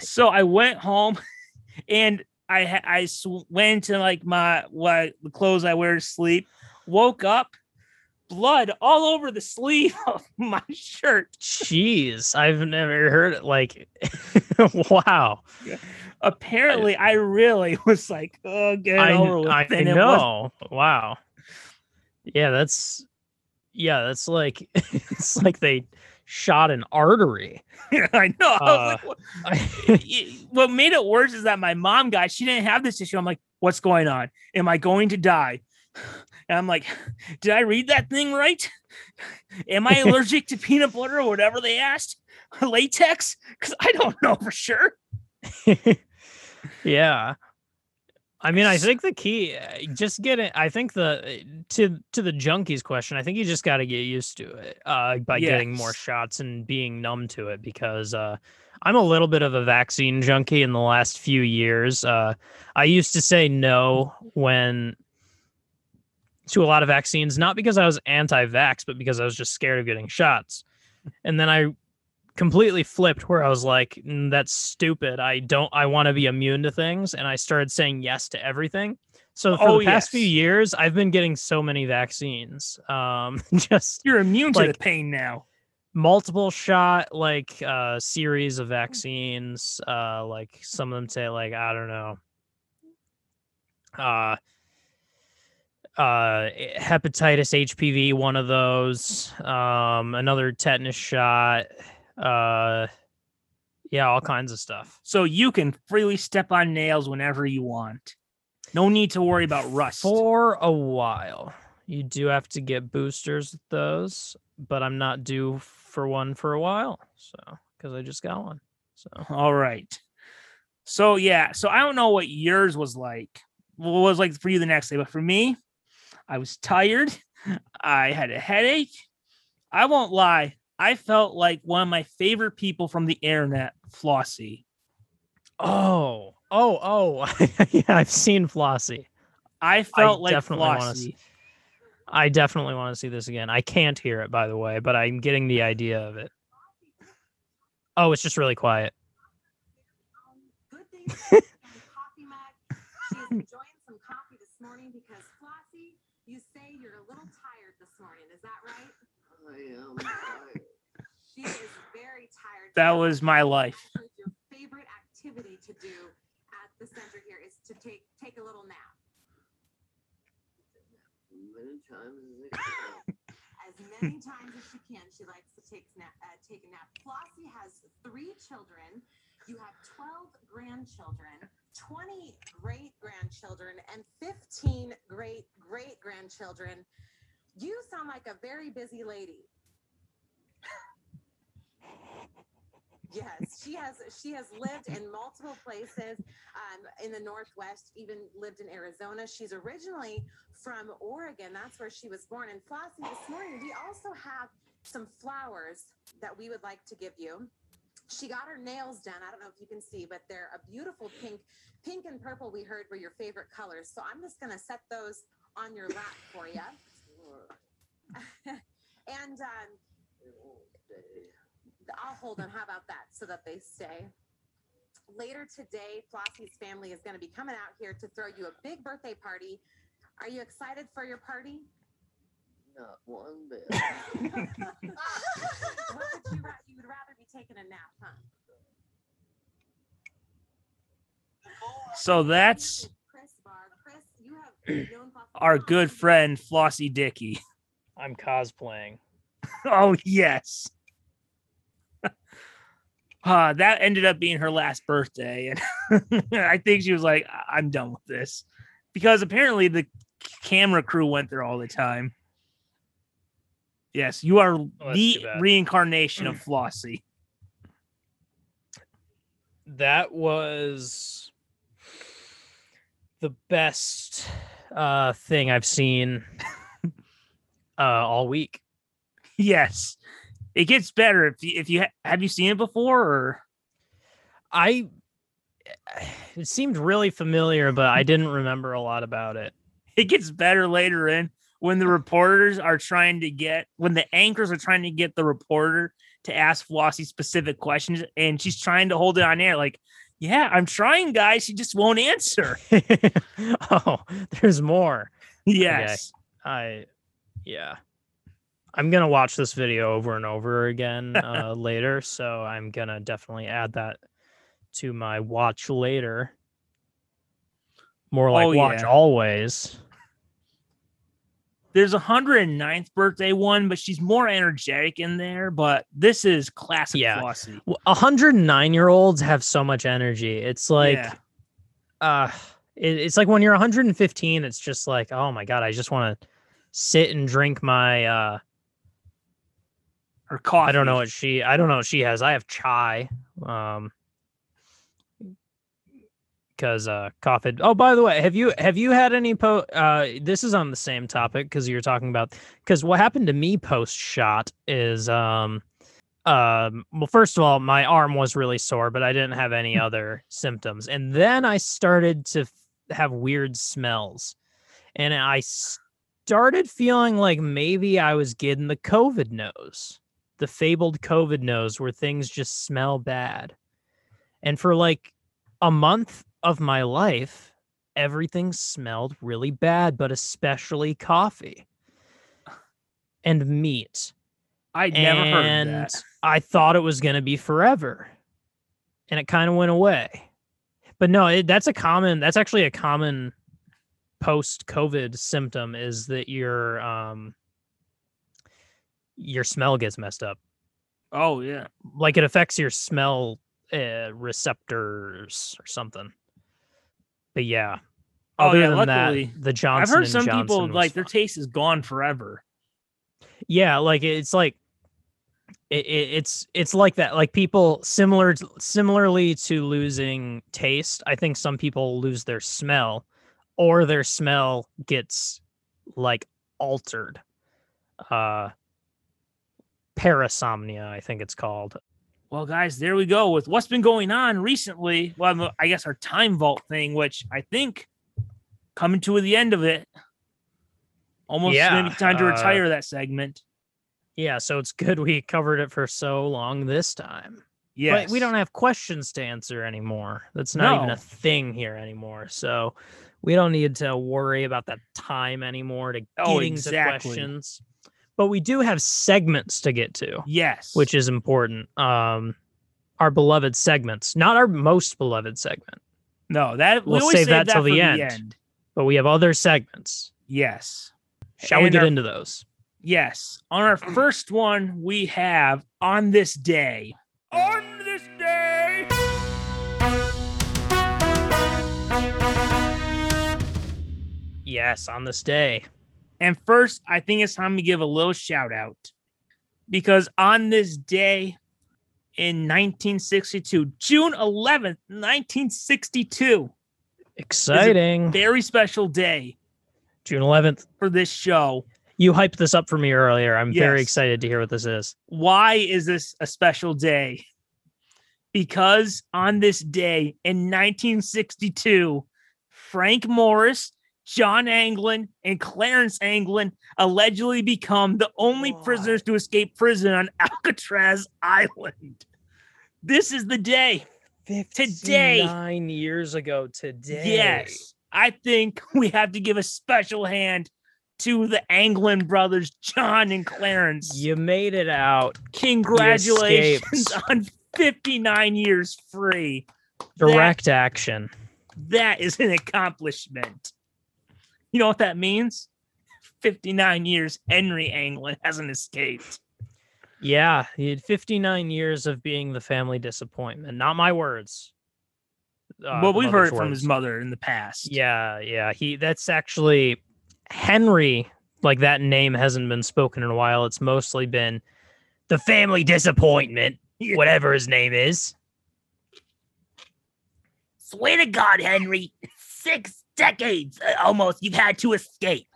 So I went home, and I I went to like my what the clothes I wear to sleep. Woke up, blood all over the sleeve of my shirt. Jeez. I've never heard it like wow. Apparently, I really was like, "Oh, get I, over with." I was- know. Wow. Yeah, that's yeah, that's like it's like they shot an artery. I know. I was Uh, like, "What-" what made it worse is that my mom got she didn't have this issue. I'm like, what's going on? Am I going to die? And I'm like, did I read that thing right? Am I allergic to peanut butter or whatever they asked? Latex? Because I don't know for sure. Yeah. I mean, I think the key, uh, just get it. I think the to to the junkies question. I think you just got to get used to it uh, by getting more shots and being numb to it. Because uh, I'm a little bit of a vaccine junkie. In the last few years, uh, I used to say no when to a lot of vaccines, not because I was anti-vax, but because I was just scared of getting shots. And then I completely flipped where I was like, "Mm, that's stupid. I don't I want to be immune to things and I started saying yes to everything. So for Oh, the past few years, I've been getting so many vaccines. Um just You're immune to the pain now. multiple shot like uh series of vaccines. Uh like some of them say like I don't know. Uh uh hepatitis HPV one of those um another tetanus shot uh yeah all kinds of stuff So you can freely step on nails whenever you want. No need to worry about rust. for a while you do have to get boosters with those but i'm not due for one for a while so because i just got one so All right. So yeah, so I don't know what yours was like. What was like for you the next day, but for me, I was tired. I had a headache. I won't lie. I felt like one of my favorite people from the internet, Flossie. oh oh oh. Yeah i've seen flossie. I felt like definitely Flossie. see- i definitely want to see this again. I can't hear it by the way but i'm getting the idea of it. Oh it's just really quiet Good thing she's got a coffee mug. She is enjoying some coffee this morning because Flossie, you say you're a little tired this morning. Is that right? I am tired. She is very tired. That was my life. Your favorite activity to do at the center here is to take take a little nap. Many times as As many times as she can, she likes to take nap. Uh, take a nap. Flossie has three children. You have twelve grandchildren, twenty great grandchildren, and fifteen great great grandchildren. You sound like a very busy lady. Yes, she has. She has lived in multiple places um, in the Northwest. Even lived in Arizona. She's originally from Oregon. That's where she was born. And Flossie, this morning we also have some flowers that we would like to give you. She got her nails done. I don't know if you can see, but they're a beautiful pink. Pink and purple, we heard, were your favorite colors. So I'm just going to set those on your lap for you. and um. I'll hold them. How about that? So that they stay. Later today, Flossie's family is going to be coming out here to throw you a big birthday party. Are you excited for your party? Not one bit. what would you, ra- you would rather be taking a nap, huh? So that's Chris Barr. Chris, you have known our good friend Flossie Dickey. i'm cosplaying Oh yes. Uh, that ended up being her last birthday, and I think she was like, "I- "I'm done with this," because apparently the camera crew went there all the time. Yes, you are that's the reincarnation of Flossie. that was the best uh thing I've seen uh all week. Yes, it gets better if you, if you have you seen it before or I it seemed really familiar, but I didn't remember a lot about it. it gets better later in when the reporters are trying to get when the anchors are trying to get the reporter to ask Flossie specific questions and she's trying to hold it on air like yeah i'm trying guys she just won't answer oh, there's more. yes I yeah. I'm gonna watch this video over and over again uh, later, so I'm gonna definitely add that to my watch later. More like Oh, watch yeah. always. there's a 109th birthday one but she's more energetic in there but this is classic Yeah. Flossie. W- 109 year olds have so much energy. It's like, Yeah. uh, it, it's like when you're 115, it's just like, oh my god, I just want to sit and drink my. uh her coffee I don't know what she. I don't know what she has. I have chai. Um, because uh had- oh by the way have you have you had any po uh this is on the same topic because you're talking about because what happened to me post shot is um um well first of all my arm was really sore but i didn't have any other symptoms and then i started to f- have weird smells and i started feeling like maybe i was getting the covid nose the fabled covid nose where things just smell bad and for like a month of my life, everything smelled really bad, but especially coffee and meat. I never heard of and that. I thought it was going to be forever. And it kind of went away. But no, it, that's a common, that's actually a common post COVID symptom is that your, um, your smell gets messed up. Oh yeah. Like it affects your smell uh, receptors or something. But yeah. Oh, Other yeah, than luckily- that, the Johnson. I've heard some people Johnson was like their taste is gone forever. Yeah, like it's like it, it, it's it's like that. Like people similar similarly to losing taste. I think some people lose their smell, or their smell gets like altered. Uh, parasomnia, I think it's called. Well, guys, there we go with what's been going on recently. Well, I guess our time vault thing, which I think coming to the end of it, almost Yeah, maybe time to uh, retire that segment. Yeah, so it's good we covered it for so long this time. Yeah, But we don't have questions to answer anymore. That's not even a thing here anymore. So we don't need to worry about that time anymore to Oh, getting exactly. to questions. But we do have segments to get to, Yes, which is important. Um our beloved segments, not our most beloved segment, no that we we'll always save that till for the end. but we have other segments. Yes, Shall we get our- into those? yes. On our first one, we have on this day. On this day. Yes, on this day. And first, I think it's time to give a little shout out because on this day in 1962, June 11th, 1962, Exciting. very special day June 11th. for this show. You hyped this up for me earlier. I'm very excited to hear what this is. Why is this a special day? Because on this day in 1962, Frank Morris, John Anglin, and Clarence Anglin allegedly become the only prisoners to escape prison on Alcatraz Island. This is the day. Today. Nine years ago today. Yes. I think we have to give a special hand to the Anglin brothers, John and Clarence. You made it out. Congratulations on 59 years free. Direct action. That is an accomplishment. You know what that means? 59 years Henry Anglin hasn't escaped. Yeah, he had 59 years of being the family disappointment. Not my words. Uh, well, we've heard it from his mother in the past. Yeah, yeah. He that's actually Henry. Like that name hasn't been spoken in a while. It's mostly been the family disappointment, Yeah. whatever his name is. Swear to God, Henry, six decades uh, almost you've had to escape.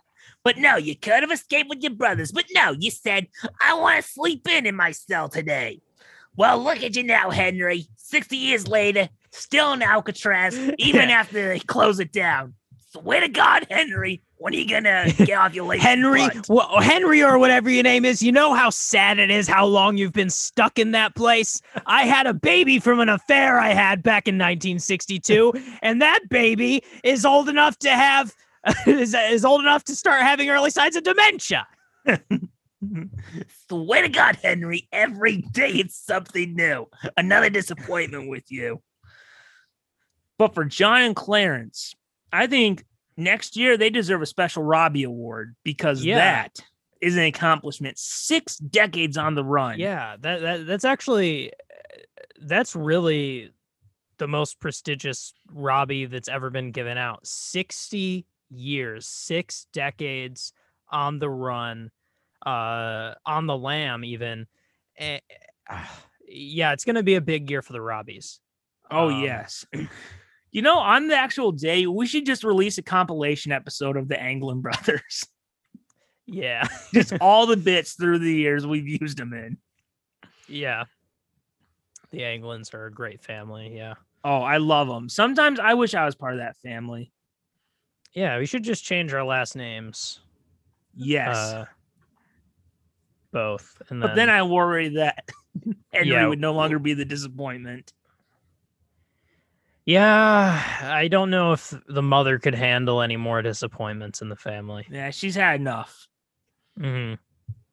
But no, you could have escaped with your brothers. But no, you said, I want to sleep in in my cell today. Well, look at you now, Henry. 60 years later, still in Alcatraz, even after they close it down. Swear to God, Henry, when are you going to get off your lazy Henry, butt? well, Henry or whatever your name is, you know how sad it is how long you've been stuck in that place. I had a baby from an affair I had back in 1962, and that baby is old enough to have is, is old enough to start having early signs of dementia. Swear to God, Henry, every day it's something new. Another disappointment with you. But for John and Clarence, I think next year they deserve a special Robbie Award because Yeah. that is an accomplishment. Six decades on the run. Yeah, that, that that's actually that's really the most prestigious Robbie that's ever been given out. 60 years, 6 decades on the run, uh on the lam even. Eh, yeah, it's going to be a big year for the Robbies. Oh Um, yes. You know, on the actual day, we should just release a compilation episode of the Anglin brothers. Yeah. just all the bits through the years we've used them in. Yeah. The Anglins are a great family. Yeah. Oh, I love them. Sometimes I wish I was part of that family. Yeah. We should just change our last names. Yes. Uh, both. And but then I worry that Henry Yeah. would no longer be the disappointment. Yeah, I don't know if the mother could handle any more disappointments in the family. Yeah, she's had enough. hmm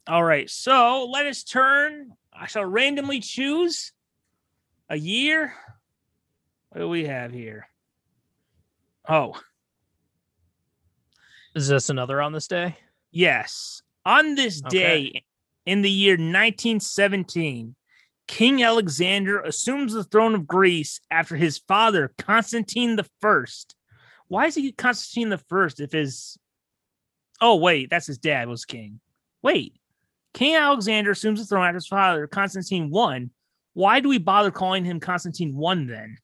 All right, so let us turn. I shall randomly choose a year. What do we have here? Oh, Is this another on this day? yes. On this Okay. day in the year 1917, King Alexander assumes the throne of Greece after his father, Constantine the First. Why is he Constantine the First if his. Oh, wait, that's his dad was king. Wait, King Alexander assumes the throne after his father, Constantine one. Why do we bother calling him Constantine one then?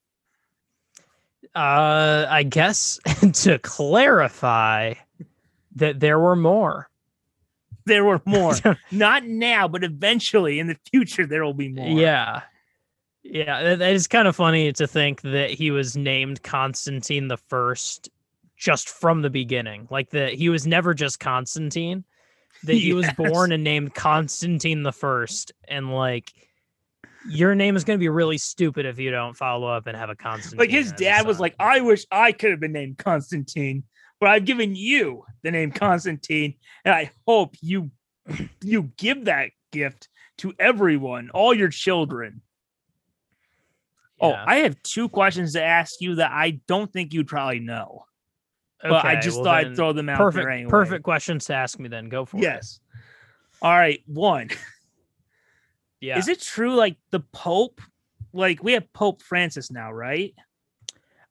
Uh, I guess to clarify that there were more. There were more. Not now, but eventually in the future there will be more. Yeah. Yeah, that- that is kind of funny to think that he was named Constantine the First just from the beginning. Like that he was never just Constantine. That he was born and named Constantine the First, and like your name is going to be really stupid if you don't follow up and have a Constantine. Like his dad was like, I wish I could have been named Constantine, but I've given you the name Constantine, and I hope you you give that gift to everyone, all your children. Oh, I have two questions to ask you that I don't think you'd probably know, but I just well thought I'd throw them out perfect, there anyway. perfect questions to ask me. Then go for it. Yes. All right. One. Yeah. Is it true like the Pope, like we have Pope Francis now, right?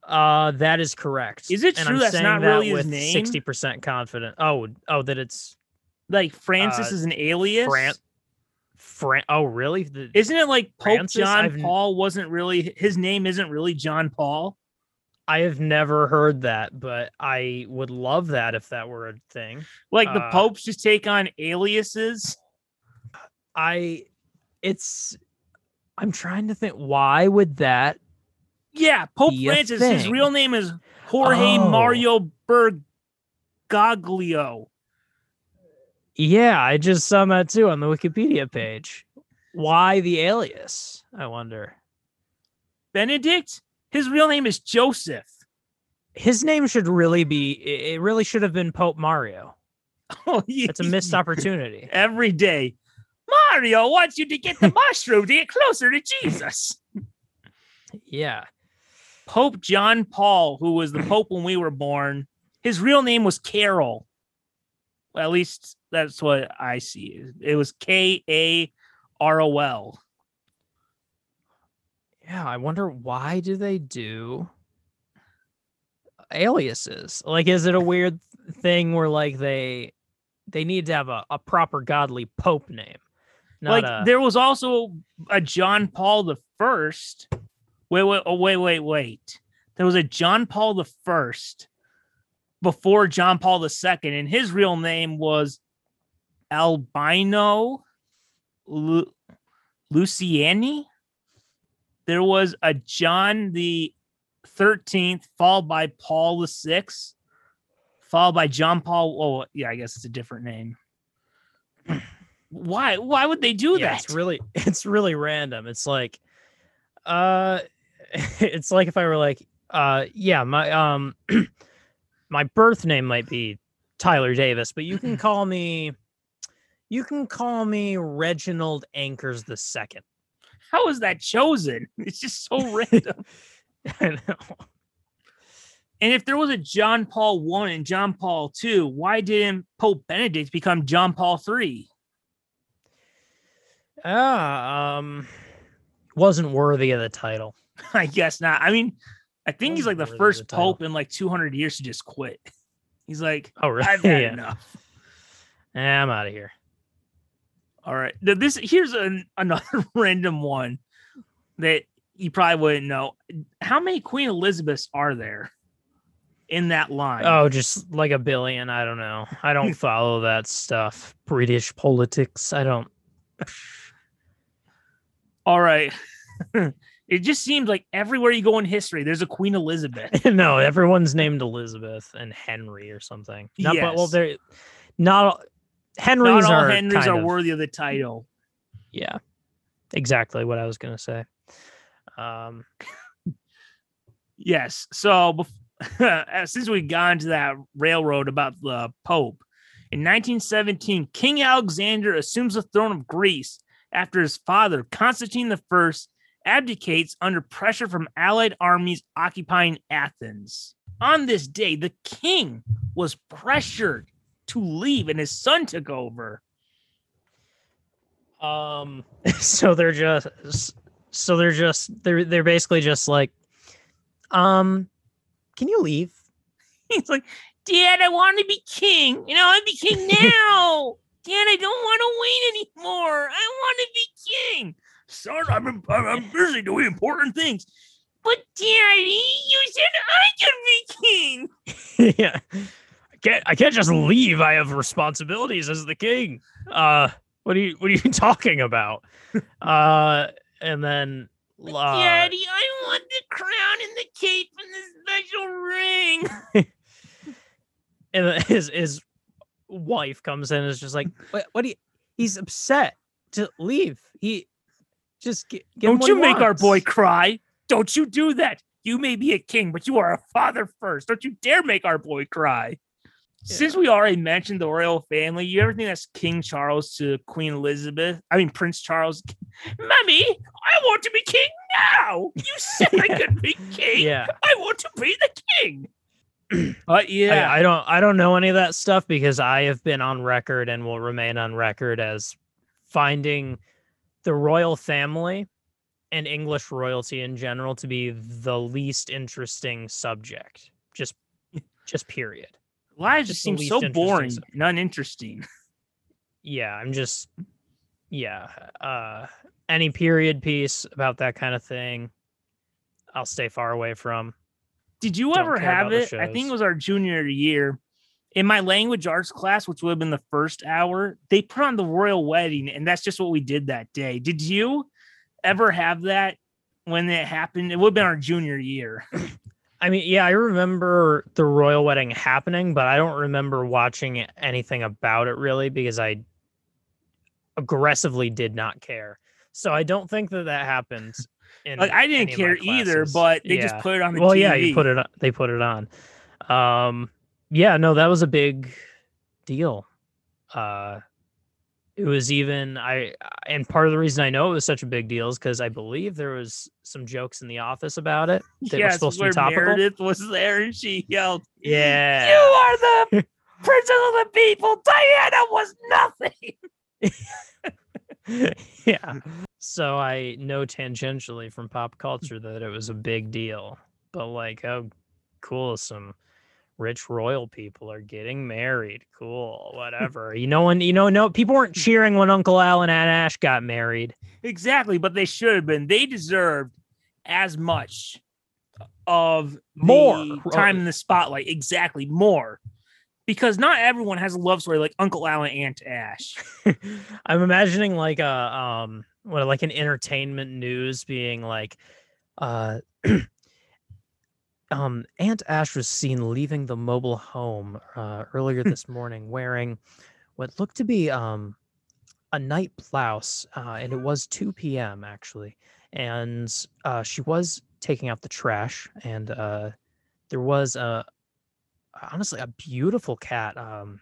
Uh, that is correct. Is it And true I'm that's not that really his name? Sixty percent confident. Oh, oh, that it's Like Francis Uh, is an alias. Fran. Fran. Oh, really? The, Isn't it like Pope Francis? John I've Paul wasn't really his name isn't really John Paul? I have never heard that, but I would love that if that were a thing. Like the Uh, popes just take on aliases? I, it's. I'm trying to think. Why would that? Yeah, Pope Francis, his real name is Jorge Oh. Mario Bergoglio. Yeah, I just saw that too on the Wikipedia page. Why the alias? I wonder. Benedict, his real name is Joseph. His name should really be. It it really should have been Pope Mario. Oh, yeah. It's a missed opportunity. every day. Mario wants you to get the mushroom to get closer to Jesus. Yeah. Pope John Paul, who was the Pope when we were born, his real name was Karol. At least that's what I see. It was K A R O L. Yeah, I wonder why do they do aliases? Like is it a weird thing where like they they need to have a, a proper godly pope name? Not Like a, there was also a John Paul the First. Wait, wait, oh, wait, wait, wait. There was a John Paul the First before John Paul the Second, and his real name was Albino Lu- Luciani. There was a John the Thirteenth, followed by Paul the Sixth, followed by John Paul. Oh, yeah, I guess it's a different name. Why? Why would they do yeah, that? it's really it's really random. It's like uh it's like if I were like uh yeah, my um my birth name might be Tyler Davis, but you can call me you can call me Reginald Anchors the second. How is that chosen? It's just so random. I know. And if there was a John Paul one and John Paul two, why didn't Pope Benedict become John Paul three? Ah, um, wasn't worthy of the title. I guess not. I mean, I think he's like the Wasn't worthy of first pope in like 200 years to just quit. He's like, Oh, really? I've had Yeah. enough. I'm out of here. All right. Th- This here's an, another random one that you probably wouldn't know. How many Queen Elizabeths are there in that line? Oh, just like a billion. I don't know. I don't follow that stuff. British politics. I don't. all right. It just seems like everywhere you go in history, there's a Queen Elizabeth. no, everyone's named Elizabeth and Henry or something. Not, but, well, Yes. they're not all- Henrys Not all are Henrys are of- worthy of the title. Yeah, exactly what I was gonna say. Um, Yes. So since we got into that railroad about the Pope, in 1917, King Alexander assumes the throne of Greece after his father, Constantine I, abdicates under pressure from Allied armies occupying Athens. On this day, the king was pressured to leave and his son took over. um, so they're just, so they're just, they're they're basically just like, um, can you leave? He's like, Dad, I want to be king. You know, I be king now. Dad, I don't want to wait anymore. I want to be king. Son, I'm, I'm, I'm busy doing important things. But Daddy, you said I could be king. yeah. I can't I can't just leave. I have responsibilities as the king. Uh what are you what are you talking about? uh and then But uh, Daddy, I want the crown and the cape and the special ring. and his his wife comes in and is just like, what what do you he's upset to leave. He just gi- give him Don't what you he make our boy cry. Don't you do that. You may be a king, but you are a father first. Don't you dare make our boy cry. Since we already mentioned the royal family, you ever think that's King Charles to Queen Elizabeth? I mean, Prince Charles. Mummy, I want to be king now. You said I could be king. Yeah. I want to be the king. But uh, yeah, I, I don't I don't know any of that stuff because I have been on record and will remain on record as finding the royal family and English royalty in general to be the least interesting subject. Just just period. lives just just the seem so boring subject. and uninteresting. Yeah, I'm just yeah. Uh any period piece about that kind of thing, I'll stay far away from. Did you Don't ever have it? I think it was our junior year. In my language arts class, which would have been the first hour, they put on the royal wedding, and that's just what we did that day. Did you ever have that when it happened? It would have been our junior year. I mean, yeah, I remember the royal wedding happening, but I don't remember watching anything about it really because I aggressively did not care. So I don't think that that happened. In Like I didn't care either, but they just put it on the well, TV. yeah, you put it. on- They put it on. Um, yeah, no, that was a big deal. Uh, it was even I, and part of the reason I know it was such a big deal is because I believe there was some jokes in the office about it that were Yes, supposed to be topical. Meredith was there, and she yelled, Yeah, "You are the princess of the people. Diana was nothing." yeah. So I know tangentially from pop culture that it was a big deal. But like, oh, cool. Is some rich royal people are getting married. Cool. Whatever. you know, when you know, no people weren't cheering when Uncle Al and Ash got married. Exactly, but they should have been. They deserved as much of More. the time in the spotlight. Exactly, more. Because not everyone has a love story like Uncle Al and Aunt Ash. I'm imagining like a um what like an entertainment news being like uh um Aunt Ash was seen leaving the mobile home uh earlier this morning wearing what looked to be um a night blouse uh and it was 2 p.m. actually and uh she was taking out the trash and uh there was a honestly a beautiful cat um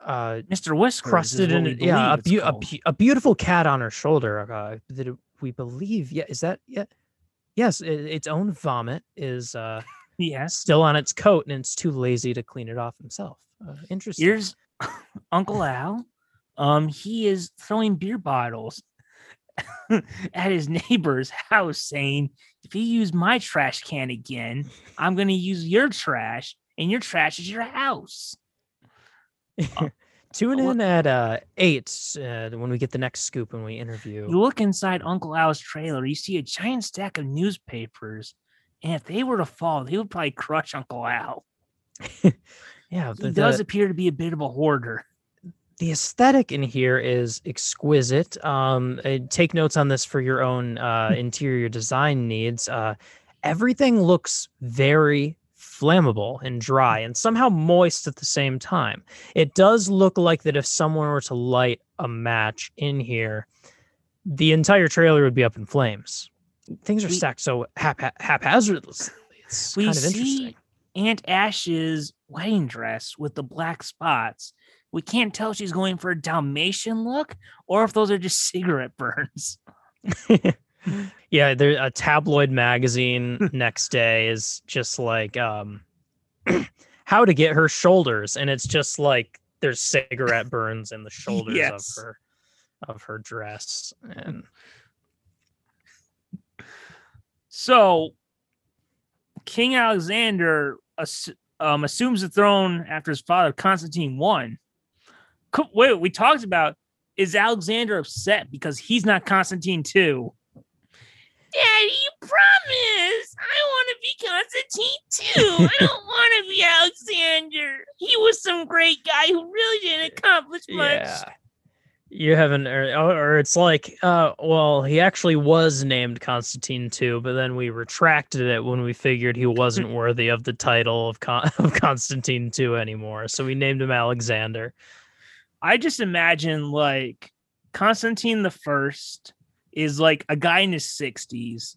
uh Mr. Whiskers. crusted in. Yeah, a, beau- a, called. beau- a beautiful cat on her shoulder. Uh, that we believe. Yeah, is that yeah? Yes, it, its own vomit is uh Yes. still on its coat, and it's too lazy to clean it off himself. Uh, interesting. Here's Uncle Al. Um, he is throwing beer bottles at his neighbor's house, saying, "If you use my trash can again, I'm going to use your trash, and your trash is your house." Tune in at uh, eight uh, when we get the next scoop and we interview. You look inside Uncle Al's trailer, you see a giant stack of newspapers. And if they were to fall, they would probably crush Uncle Al. yeah, He the, does the, appear to be a bit of a hoarder. the aesthetic in here is exquisite. Um, uh, take notes on this for your own uh, interior design needs. Uh, everything looks very flammable and dry and somehow moist at the same time. It does look like that if someone were to light a match in here, the entire trailer would be up in flames. Things are We- stacked so hap- haphazardly. It's We kind of interesting. see Aunt Ash's wedding dress with the black spots. We can't tell if she's going for a Dalmatian look or if those are just cigarette burns. yeah, there a tabloid magazine next day is just like um how to get her shoulders and it's just like there's cigarette burns in the shoulders Yes. of her of her dress and So, King Alexander ass- um, assumes the throne after his father Constantine one. Co- Wait, we talked about is Alexander upset because he's not Constantine too? Daddy, you promise. I want to be Constantine too. I don't want to be Alexander. He was some great guy who really didn't accomplish much. yeah you haven't or, or it's like uh well he actually was named constantine too but then we retracted it when we figured he wasn't worthy of the title of, Con- of constantine too anymore so we named him alexander I just imagine like Constantine the First is like a guy in his sixties.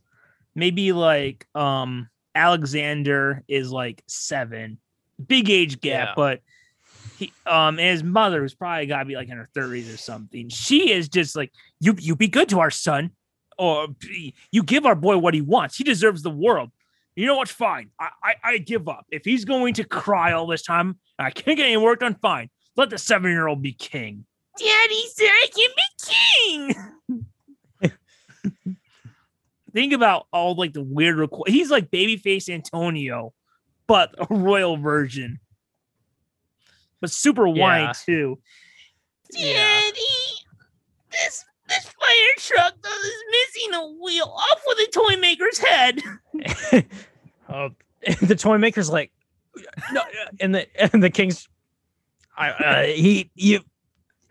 Maybe like um Alexander is like seven. Big age gap, Yeah. but he um and his mother was probably gotta be like in her thirties or something. She is just like, you you be good to our son, or you give our boy what he wants. He deserves the world. You know what's fine. I, I I give up. If he's going to cry all this time, I can't get any work done, fine. Let the seven year old be king. Daddy said I can be king. Think about all like the weird requ- He's like babyface Antonio, but a royal version. But super whiny Yeah. too. Yeah. Daddy, this this fire truck is missing a wheel. Off with the toy maker's head. oh the toy maker's like no and the and the king's I, uh, he you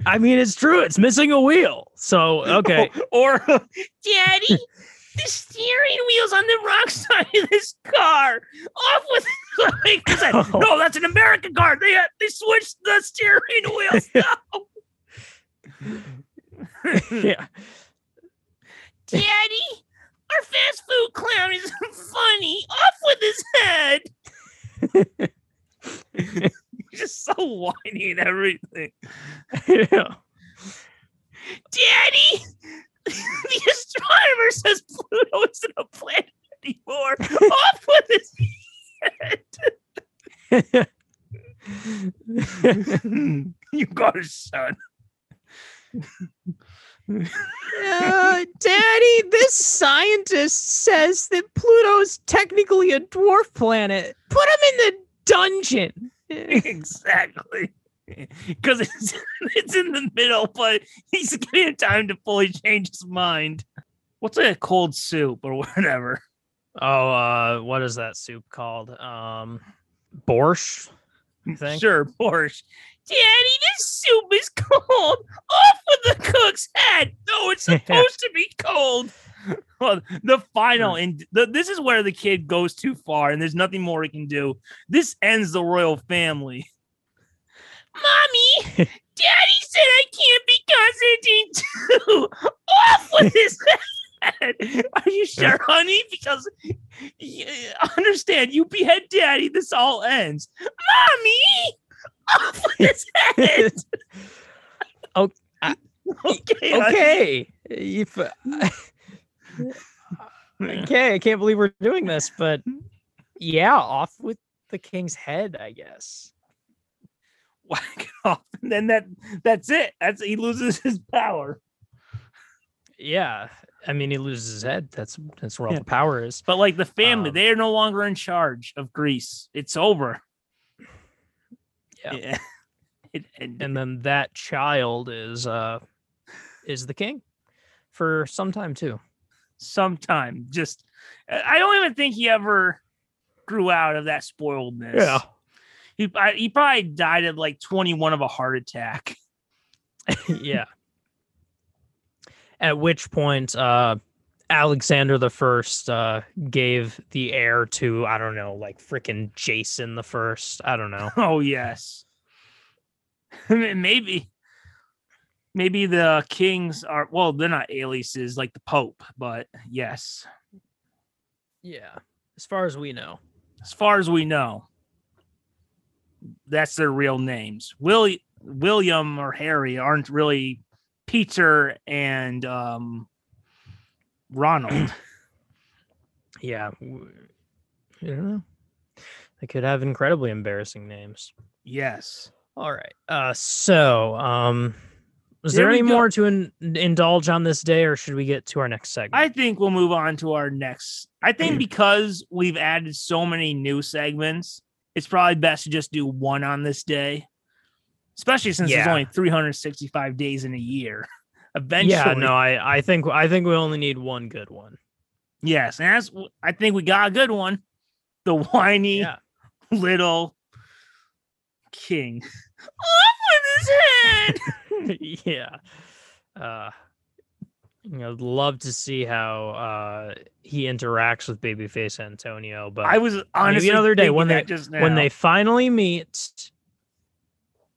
i mean it's true it's missing a wheel so okay or Daddy, the steering wheel's on the wrong side of this car. Off with the maker's head. No, that's an American car. They uh, they switched the steering wheels. No. yeah Daddy, our fast food clown is funny. Off with his head. Just so whiny and everything. yeah Daddy, the astronomer says Pluto isn't a planet anymore. Off with his head. you got a son. Uh, Daddy, this scientist says that Pluto's technically a dwarf planet. Put him in the dungeon. Exactly. Because it's, it's in the middle, but he's getting time to fully change his mind. What's a cold soup or whatever? Oh, uh, what is that soup called? Um, borscht. Think. Sure, borscht. Daddy, this soup is cold. Off with the cook's head. No, it's supposed to be cold. Well, the final hmm. and the, this is where the kid goes too far, and there's nothing more he can do. This ends the royal family. Mommy, Daddy said I can't be Constantine too. Off with his head. Are you sure, honey? Because understand, you behead Daddy, this all ends. Mommy, off with his head. I- okay. Okay. If, uh, okay, I can't believe we're doing this, but yeah, off with the king's head, I guess. whack it off, and then that that's it. That's he loses his power. Yeah, I mean, he loses his head. That's that's where all Yeah. the power is. But like the family, Um, they are no longer in charge of Greece. It's over. Yeah. It ended. and then that child is uh is the king for some time too. Sometime. Just, I don't even think he ever grew out of that spoiledness. Yeah. He I, he probably died at like 21 of a heart attack. yeah. At which point, uh, Alexander the First uh, gave the heir to I don't know, like freaking Jason the First. I don't know. Oh yes, maybe, maybe the kings are well, they're not aliases like the Pope, but yes, Yeah, as far as we know. as far as we know, that's their real names. Will William or Harry aren't really Peter and um, Ronald. Yeah, i don't know. They could have incredibly embarrassing names. yes. All right. Uh, so um, is Here there any more to in- indulge on this day, or should we get to our next segment? I think we'll move on to our next. I think hmm. because we've added so many new segments, it's probably best to just do one on this day, especially since there's only 365 days in a year. Eventually, yeah, no, I I think I think we only need one good one. yes, and that's I think we got a good one. The whiny Yeah. little king. Off with his head. yeah. Uh you know, love to see how uh he interacts with babyface Antonio, but I was honestly another day when they- just when they finally meet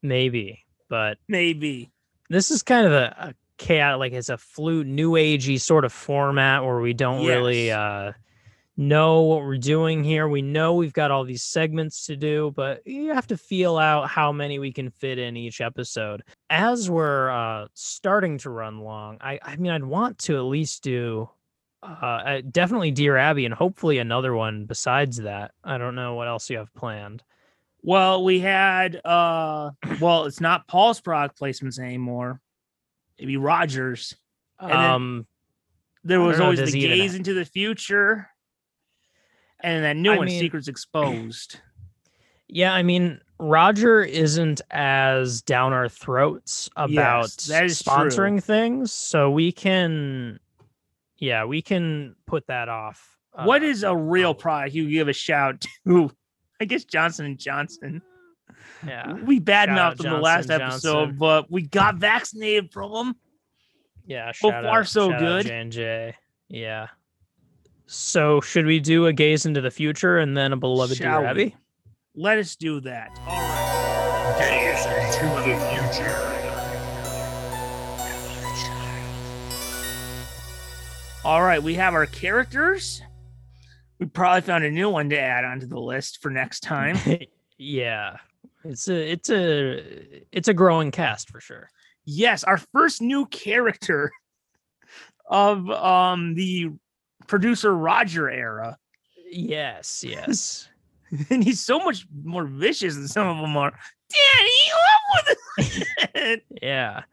maybe, but maybe. this is kind of a, a chaotic like it's a flute new agey sort of format where we don't really uh know what we're doing here. We know we've got all these segments to do, but you have to feel out how many we can fit in each episode. As we're uh starting to run long, I I mean I'd want to at least do uh, uh definitely Dear Abby and hopefully another one besides that. I don't know what else you have planned. Well, we had uh well, it's not Paul's product placements anymore. Maybe Rogers. then- Um There was don't know, always the gaze into the future. And that new I one, mean- Secrets Exposed. Yeah, I mean, Roger isn't as down our throats about that is true. sponsoring things, so we can, yeah, we can put that off. what uh, is a real product you give a shout to? I guess Johnson and Johnson. Yeah, We badmouthed out them the last episode, Johnson. but we got vaccinated from them. yeah. So far, so shout out good. J&J. Yeah. So should we do a gaze into the future and then a beloved Shall dear we? Abby? Let us do that. All right. Gaze into the future. All right, we have our characters. We probably found a new one to add onto the list for next time. yeah, it's a it's a it's a growing cast for sure. yes, our first new character of um the producer Roger era. Yes, yes. And he's so much more vicious than some of them are. Daddy, up with yeah.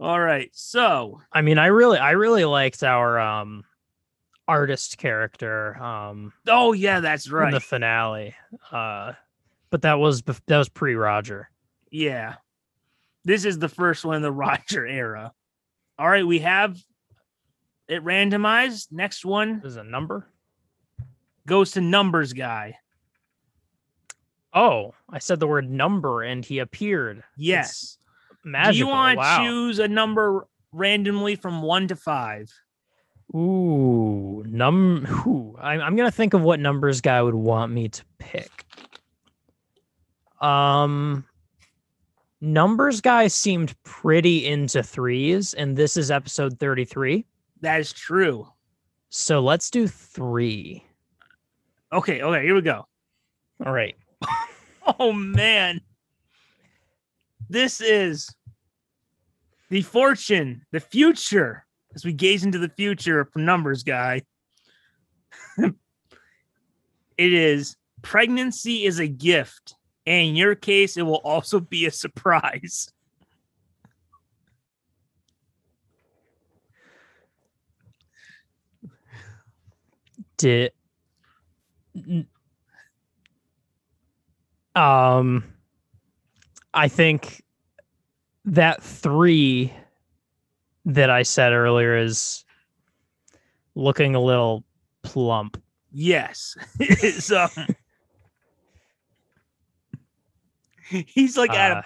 All right, so I mean, I really, I really liked our um artist character um oh yeah, that's in right. the finale. Uh, but that was bef- that was pre Roger. Yeah. This is the first one in the Roger era. All right, we have it randomized. Next one Is a number? goes to numbers guy. Oh, I said the word number and he appeared. Yes. Magical. Do you want to wow. choose a number randomly from one to five? Ooh, num. Ooh, I'm I'm gonna think of what numbers guy would want me to pick. Um, numbers guy seemed pretty into threes, and this is episode thirty three. That is true. So let's do three. Okay, okay, here we go. All right. Oh man. This is the fortune, the future, as we gaze into the future from numbers guy. it is pregnancy is a gift. And in your case, it will also be a surprise. N- um I think that three that I said earlier is looking a little plump. Yes. so he's like at a Uh,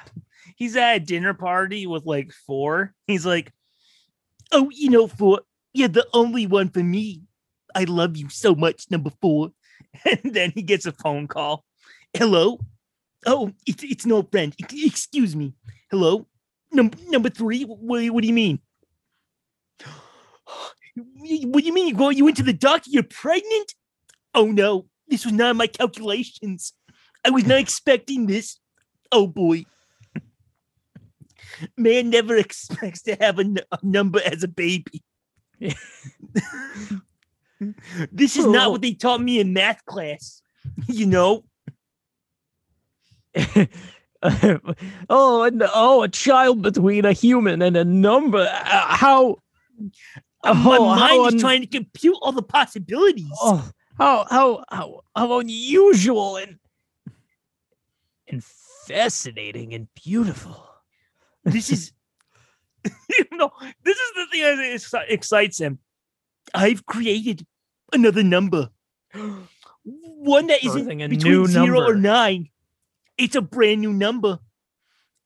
he's at a dinner party with like four. He's like, Oh, you know, four, you're the only one for me. I love you so much, number four. And then he gets a phone call. Hello? Oh, it's it's no friend. Ex- Excuse me. Hello? Number number three? What, what do you mean? What do you mean? You go you went to the doctor, you're pregnant? Oh no, this was not my calculations. I was not expecting this. Oh boy. Man never expects to have a, n- a number as a baby. this is not what they taught me in math class. You know? oh, and oh, a child between a human and a number. Uh, how? Uh, my Oh, mind is un- trying to compute all the possibilities. Oh, how how how how unusual and and fascinating and beautiful. This is you know, this is the thing that excites him. I've created another number. One that isn't a between new zero or nine. It's a brand new number.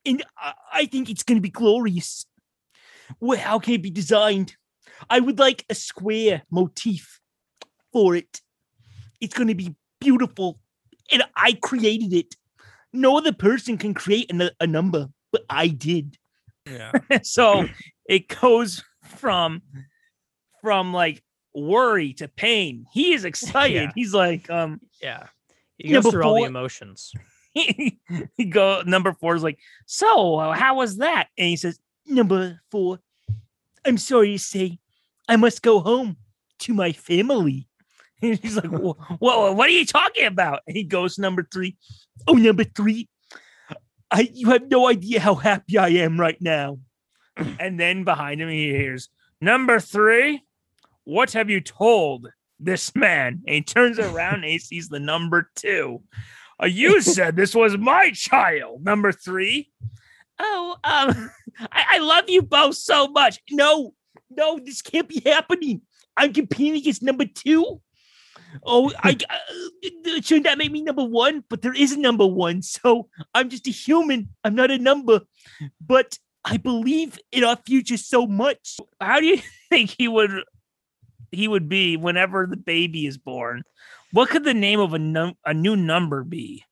And I, I think it's gonna be glorious. Well, how can it be designed? I would like a square motif for it. It's gonna be beautiful. And I created it. No other person can create a, a number, but I did Yeah. so it goes from from like worry to pain. He is excited. Yeah. He's like, um, Yeah. He goes Number through all the emotions. he, go number four is like, so uh, how was that? And he says, number four, I'm sorry to say, I must go home to my family. And he's like, "Wha- whoa, what are you talking about? And he goes number three. Oh, number three, I you have no idea how happy I am right now. and then behind him he hears number three. What have you told this man? And he turns around and he sees the number two. Uh, you said this was my child, number three. Oh, um, I, I love you both so much. No, no, this can't be happening. I'm competing against number two. Oh, I uh, shouldn't that make me number one? But there is a number one, so I'm just a human. I'm not a number. But I believe in our future so much. How do you think he would he would be whenever the baby is born? What could the name of a num- a new number be?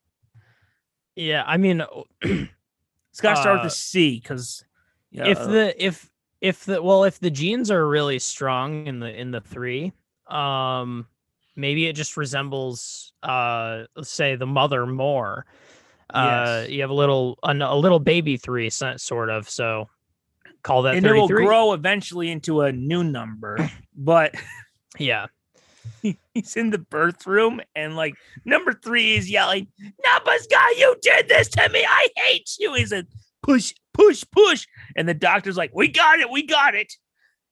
Yeah, I mean, It's got to start with Uh, a C because if the if if the well if the genes are really strong in the in the three, um, maybe it just resembles uh let's say the mother more. Uh, Yes. you have a little a, a little baby three so- sort of. So call that and it will grow eventually into a new number, but Yeah. he's in the birth room and like number three is yelling, guy, you did this to me. I hate you. He said, push, push, push. And the doctor's like, We got it, we got it.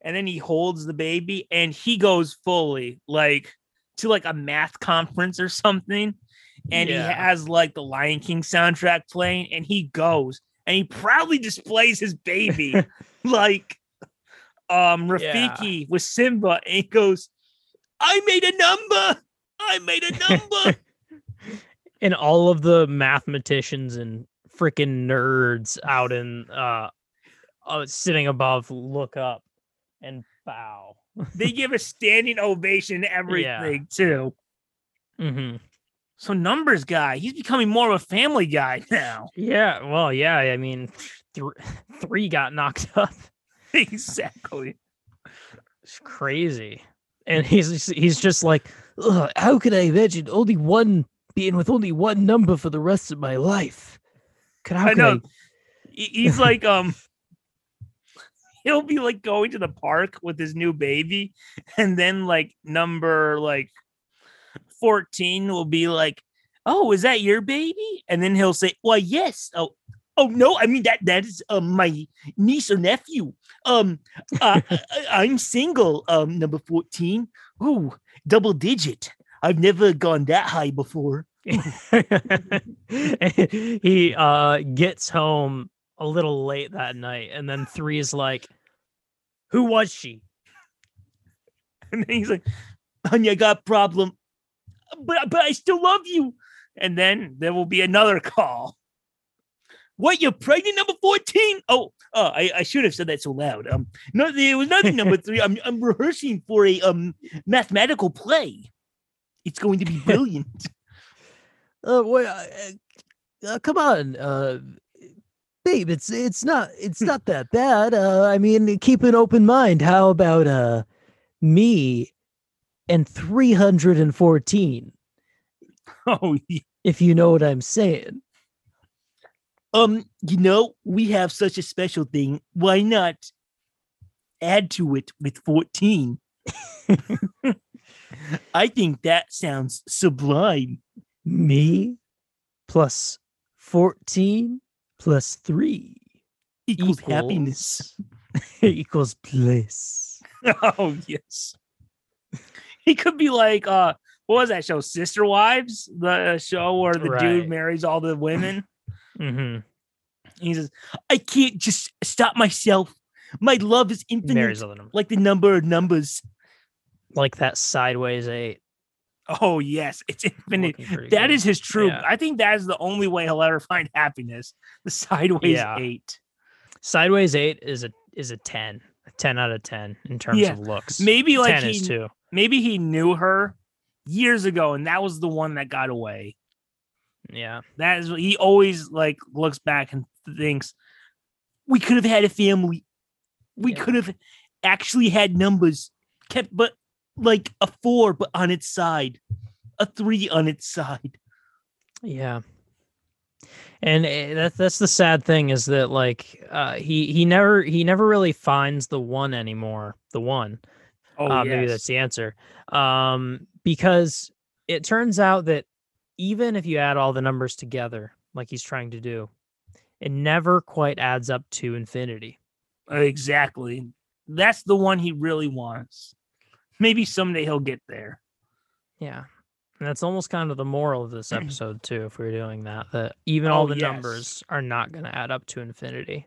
And then he holds the baby and he goes fully like to like a math conference or something. And Yeah. he has like the Lion King soundtrack playing, and he goes and he proudly displays his baby like um Rafiki with Simba, and he goes, I made a number. I made a number. and all of the mathematicians and freaking nerds out in uh, uh sitting above look up and bow. they give a standing ovation to everything too. hmm So numbers guy, he's becoming more of a family guy now. Yeah, well, yeah. I mean, th- three got knocked up. exactly. It's crazy, and he's just- he's just like, "Ugh, how could I imagine only one being with only one number for the rest of my life? Could I could know. He- He's like um he'll be like going to the park with his new baby and then like number like 14 will be like oh is that your baby? And then he'll say well yes. Oh oh no i mean that that is um my niece or nephew. Um uh, i'm single um number 14 ooh double digit. I've never gone that high before. He uh gets home a little late that night, and then three is like, "Who was she?" And then he's like, honey, I got a problem. But but I still love you. And then there will be another call. What, you're pregnant number 14? Oh, uh, I, I should have said that so loud. Um no, there was nothing number three. I'm I'm rehearsing for a um mathematical play. It's going to be brilliant. Uh, wait, uh, uh, come on, uh, babe. It's it's not it's not that bad. Uh, I mean, keep an open mind. How about uh, me and three hundred and fourteen? oh yeah. If you know what I'm saying. Um, you know, we have such a special thing. Why not add to it with 14? I think that sounds sublime. Me plus fourteen plus three Equals happiness. equals bliss. Oh yes. He could be like uh what was that show? Sister Wives? The show where the Right. dude marries all the women. Mm-hmm. he says, I can't just stop myself. My love is infinite. Marries other numbers. like the number of numbers. Like that sideways eight. Oh yes, it's infinite. That good. is his true. Yeah. I think that is the only way he'll ever find happiness. The sideways Yeah. eight. Sideways eight is a is a ten. A ten out of ten in terms Yeah. of looks. Maybe like ten he, is two. maybe he knew her years ago, and that was the one that got away. Yeah. That is he always like looks back and thinks we could have had a family. We Yeah. could have actually had numbers kept, but like a four, but on its side, a three on its side. Yeah. And eh, that's that's the sad thing is that like uh, he he never he never really finds the one anymore. The one. Oh, uh, maybe that's the answer. Um, because it turns out that even if you add all the numbers together, like he's trying to do, it never quite adds up to infinity. exactly. That's the one he really wants. Maybe someday he'll get there. Yeah. And that's almost kind of the moral of this episode too, if we're doing that, that even all Oh, the yes. numbers are not going to add up to infinity.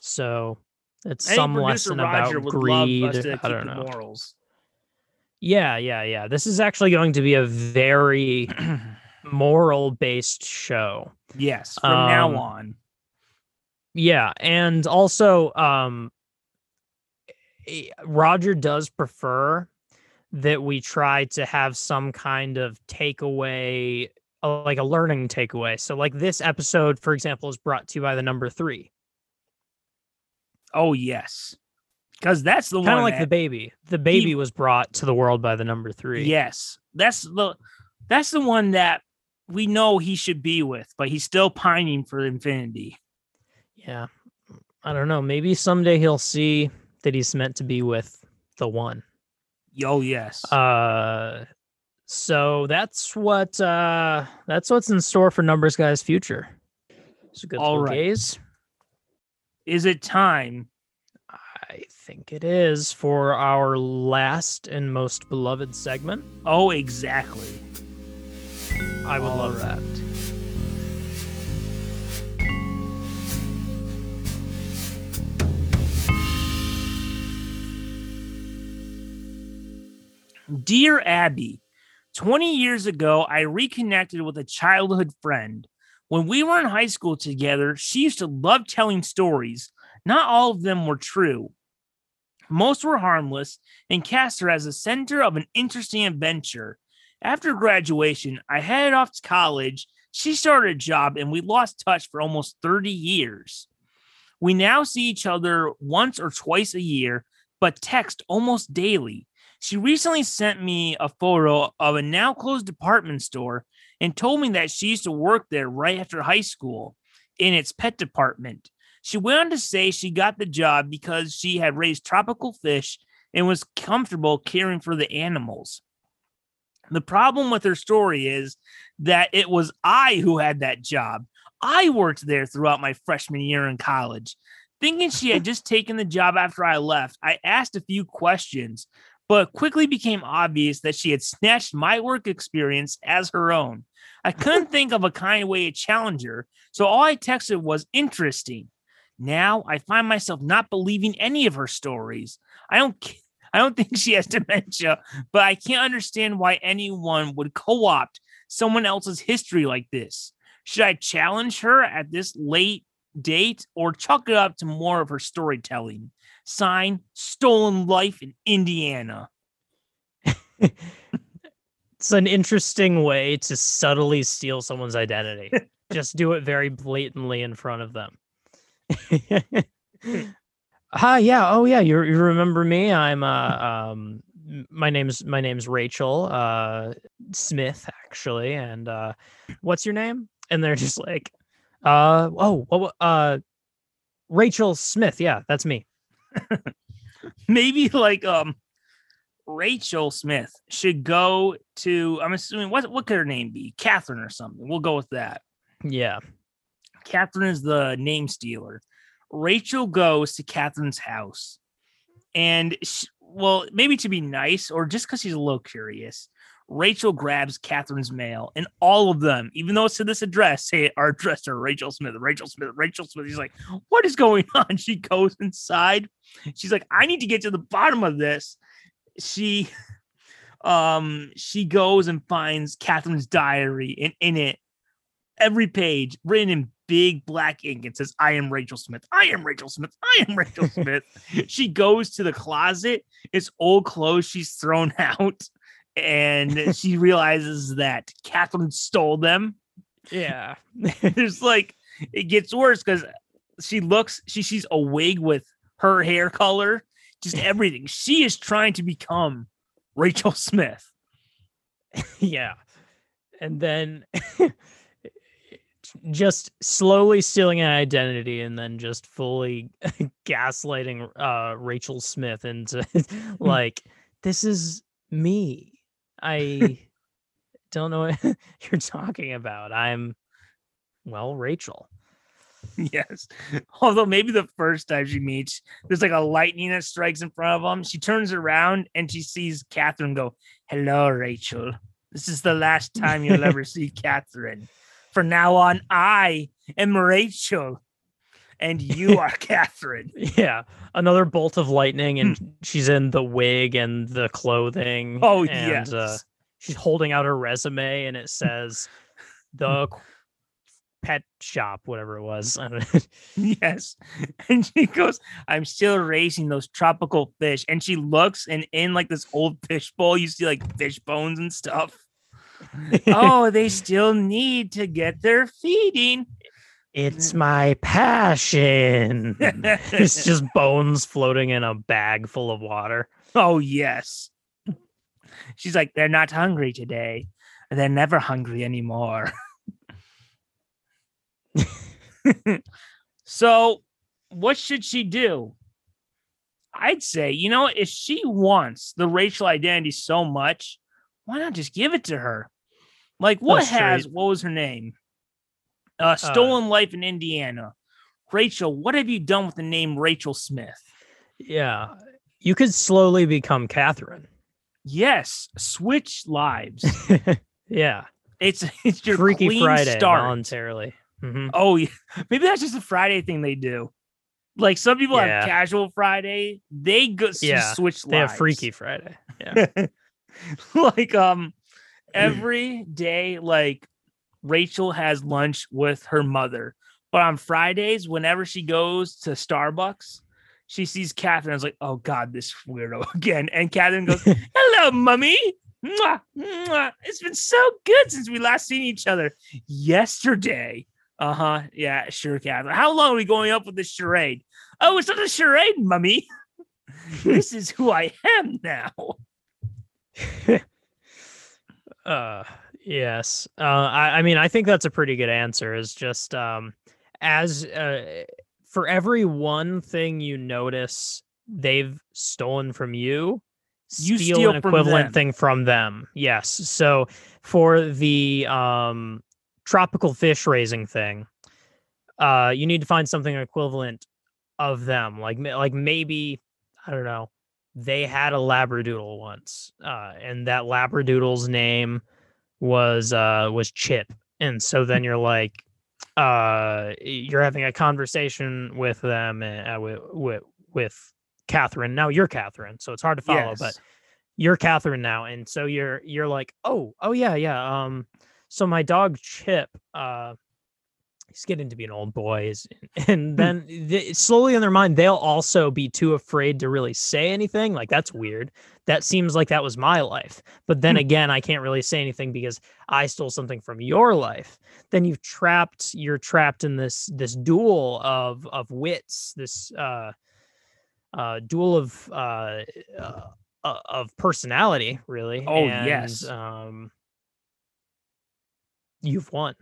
So it's Any some lesson Roger about greed. I don't know. morals. Yeah, yeah, yeah. This is actually going to be a very moral based show. yes, from now Um, on. Yeah, and also um eh, Roger does prefer that we try to have some kind of takeaway uh, like a learning takeaway. So like this episode for example is brought to you by the number 3. Oh yes, because that's the Kind of one. like the baby. The baby was brought to the world by the number 3. Yes, that's the that's the one that we know he should be with, but he's still pining for infinity. Yeah. I don't know, maybe someday he'll see that he's meant to be with the one. Yo, yes. Uh so that's what uh that's what's in store for numbers guys future. It's good All little gaze. Is it time? I think it is for our last and most beloved segment. Oh, exactly. I would All love right. that. Dear Abby, 20 years ago, I reconnected with a childhood friend. When we were in high school together, she used to love telling stories. Not all of them were true. Most were harmless and cast her as the center of an interesting adventure. After graduation, I headed off to college. She started a job and we lost touch for almost 30 years. We now see each other once or twice a year, but text almost daily. She recently sent me a photo of a now closed department store and told me that she used to work there right after high school in its pet department. She went on to say she got the job because she had raised tropical fish and was comfortable caring for the animals. The problem with her story is that it was I who had that job. I worked there throughout my freshman year in college. Thinking she had just taken the job after I left, I asked a few questions, but quickly became obvious that she had snatched my work experience as her own. I couldn't think of a kind way to challenge her, so all I texted was interesting. Now I find myself not believing any of her stories. I don't I don't think she has dementia, but I can't understand why anyone would co-opt someone else's history like this. Should I challenge her at this late date or chalk it up to more of her storytelling? Sign Stolen Life in Indiana. It's an interesting way to subtly steal someone's identity. Just do it very blatantly in front of them. Hi, yeah. Oh, yeah. You you remember me? I'm uh um my name's my name's Rachel uh Smith actually, and uh what's your name? And they're just like, uh oh, what uh Rachel Smith. Yeah, that's me. maybe like um Rachel Smith should go to I'm assuming what what could her name be? Catherine or something. We'll go with that. Yeah. Catherine is the name stealer. Rachel goes to Catherine's house. And sh well, maybe to be nice or just because she's a little curious, Rachel grabs Catherine's mail and all of them, even though it's to this address, say our address to Rachel Smith, Rachel Smith, Rachel Smith. He's like, What is going on? She goes inside. She's like, I need to get to the bottom of this. She um she goes and finds Catherine's diary and in it every page written in big black ink it says i am rachel smith i am rachel smith i am rachel smith she goes to the closet it's old clothes she's thrown out and she realizes that catherine stole them Yeah. there's like it gets worse because she looks she sees a wig with her hair color just everything she is trying to become rachel smith yeah. And then just slowly stealing an identity and then just fully gaslighting uh Rachel Smith into like this is me. I don't know what you're talking about. I'm well, Rachel. Yes. Although maybe the first time she meets, there's like a lightning that strikes in front of them. She turns around and she sees Catherine go, Hello, Rachel. This is the last time you'll ever see Catherine. From now on, I am Rachel. And you are Catherine. Yeah. Another bolt of lightning and she's in the wig and the clothing. Oh, and, yes. Uh, she's holding out her resume and it says the pet shop, whatever it was. I don't know. yes. And she goes, I'm still raising those tropical fish. And she looks, and in like this old fish bowl, you see like fish bones and stuff. oh, they still need to get their feeding. It's mm. my passion. it's just bones floating in a bag full of water. Oh, yes. She's like, they're not hungry today. They're never hungry anymore. so, what should she do? I'd say, you know, if she wants the racial identity so much, why not just give it to her? Like, what That's has, straight. what was her name? Uh, Stolen Life in Indiana. Rachel, what have you done with the name Rachel Smith? Yeah. You could slowly become Catherine. Yes, switch lives. yeah. It's it's your Freaky clean Friday start. voluntarily. Mhm. Oh, yeah. maybe that's just a Friday thing they do. Like some people Yeah. have casual Friday, they go Yeah, switch. They have. Freaky Friday. Yeah. like um, every day, like Rachel has lunch with her mother, but on Fridays, whenever she goes to Starbucks, she sees Catherine. Is like, oh god, this weirdo again. And Catherine goes, "Hello, mummy." Mwah, mwah. It's been so good since we last seen each other yesterday. Uh huh. Yeah, sure, Catherine. How long are we going up with this charade? Oh, it's not a charade, mummy. this is who I am now. Uh yes. Uh I, I mean I think that's a pretty good answer is just um as uh for every one thing you notice they've stolen from you, You steal, steal an equivalent thing from them. Yes. So for the um tropical fish raising thing, uh you need to find something equivalent of them. Like like maybe I don't know they had a labradoodle once uh, and that labradoodle's name was uh was Chip. And so then you're like uh you're having a conversation with them uh, with, with with Catherine. Now you're Catherine, so it's hard to follow, but you're Catherine now. And so you're you're like, "Oh, oh yeah, yeah. Um so my dog Chip uh he's getting to be an old boy is- and then they, slowly in their mind they'll also be too afraid to really say anything like that's weird. That seems like that was my life. But then Hmm. again i can't really say anything because i stole something from your life. Then you've trapped you're trapped in this this duel of of wits this uh uh duel of uh, uh uh, of personality really Oh, and, yes. um you've won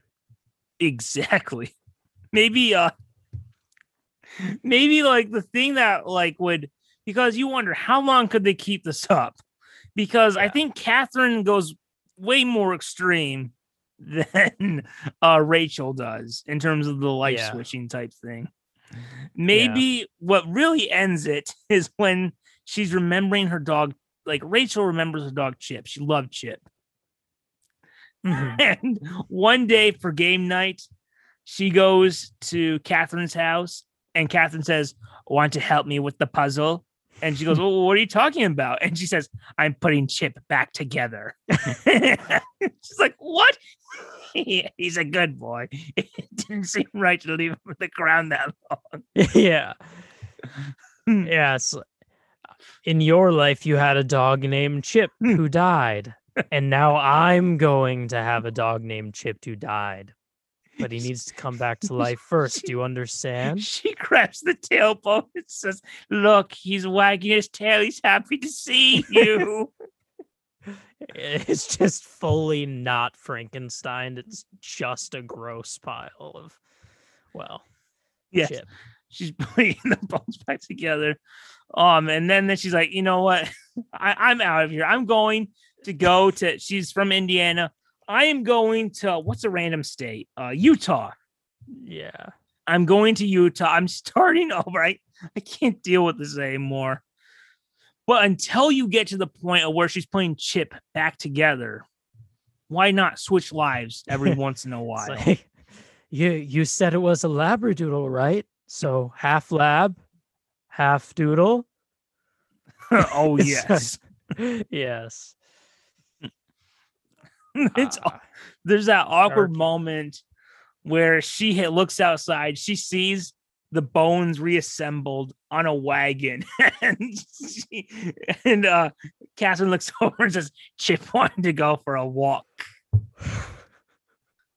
exactly. Maybe uh maybe like the thing that like would because you wonder how long could they keep this up? Because i think catherine goes way more extreme than uh rachel does in terms of the life Yeah. switching type thing. Maybe what really ends it is when she's remembering her dog like rachel remembers her dog chip. She loved chip Mhm. and one day for game night, she goes to Catherine's house, and Catherine says, Want to help me with the puzzle? And she goes, Well, what are you talking about? And she says, I'm putting Chip back together. She's like, What? He's a good boy. It didn't seem right to leave him on the ground that long. yeah. Hmm. yeah. In your life, you had a dog named Chip Hmm. who died. And now I'm going to have a dog named Chip who died. But he needs to come back to life first. Do you understand? She grabs the tailbone and says, Look, he's wagging his tail. He's happy to see you. It's just fully not Frankenstein. It's just a gross pile of, well, yes. Chip. she's putting the bones back together. Um, and then, then she's like, you know what? I, I'm out of here. I'm going to go to. She's from Indiana. I am going to what's a random state? Uh, Utah. Yeah. I'm going to Utah. I'm starting over. I, I can't deal with this anymore. But until you get to the point of where she's putting Chip back together, why not switch lives every once in a while? like, you you said it was a labradoodle, right? So half lab, half doodle. oh yes, yes. it's Ah, there's that awkward Dark. moment where she hit, looks outside, she sees the bones reassembled on a wagon, and she, and uh, Catherine looks over and says, "Chip wanted to go for a walk."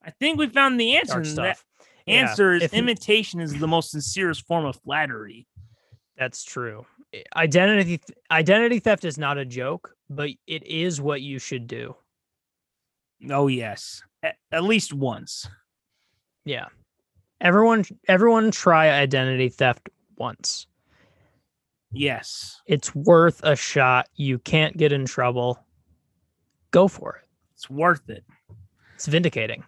I think we found the answer. dark and that stuff. Yeah, answer is if imitation is the most sincerest form of flattery. That's true. Identity identity theft is not a joke, but it is what you should do. Oh yes, at, at least once. Yeah. Everyone everyone try identity theft once. Yes, It's worth a shot. You can't get in trouble. Go for it. it's worth it. It's vindicating.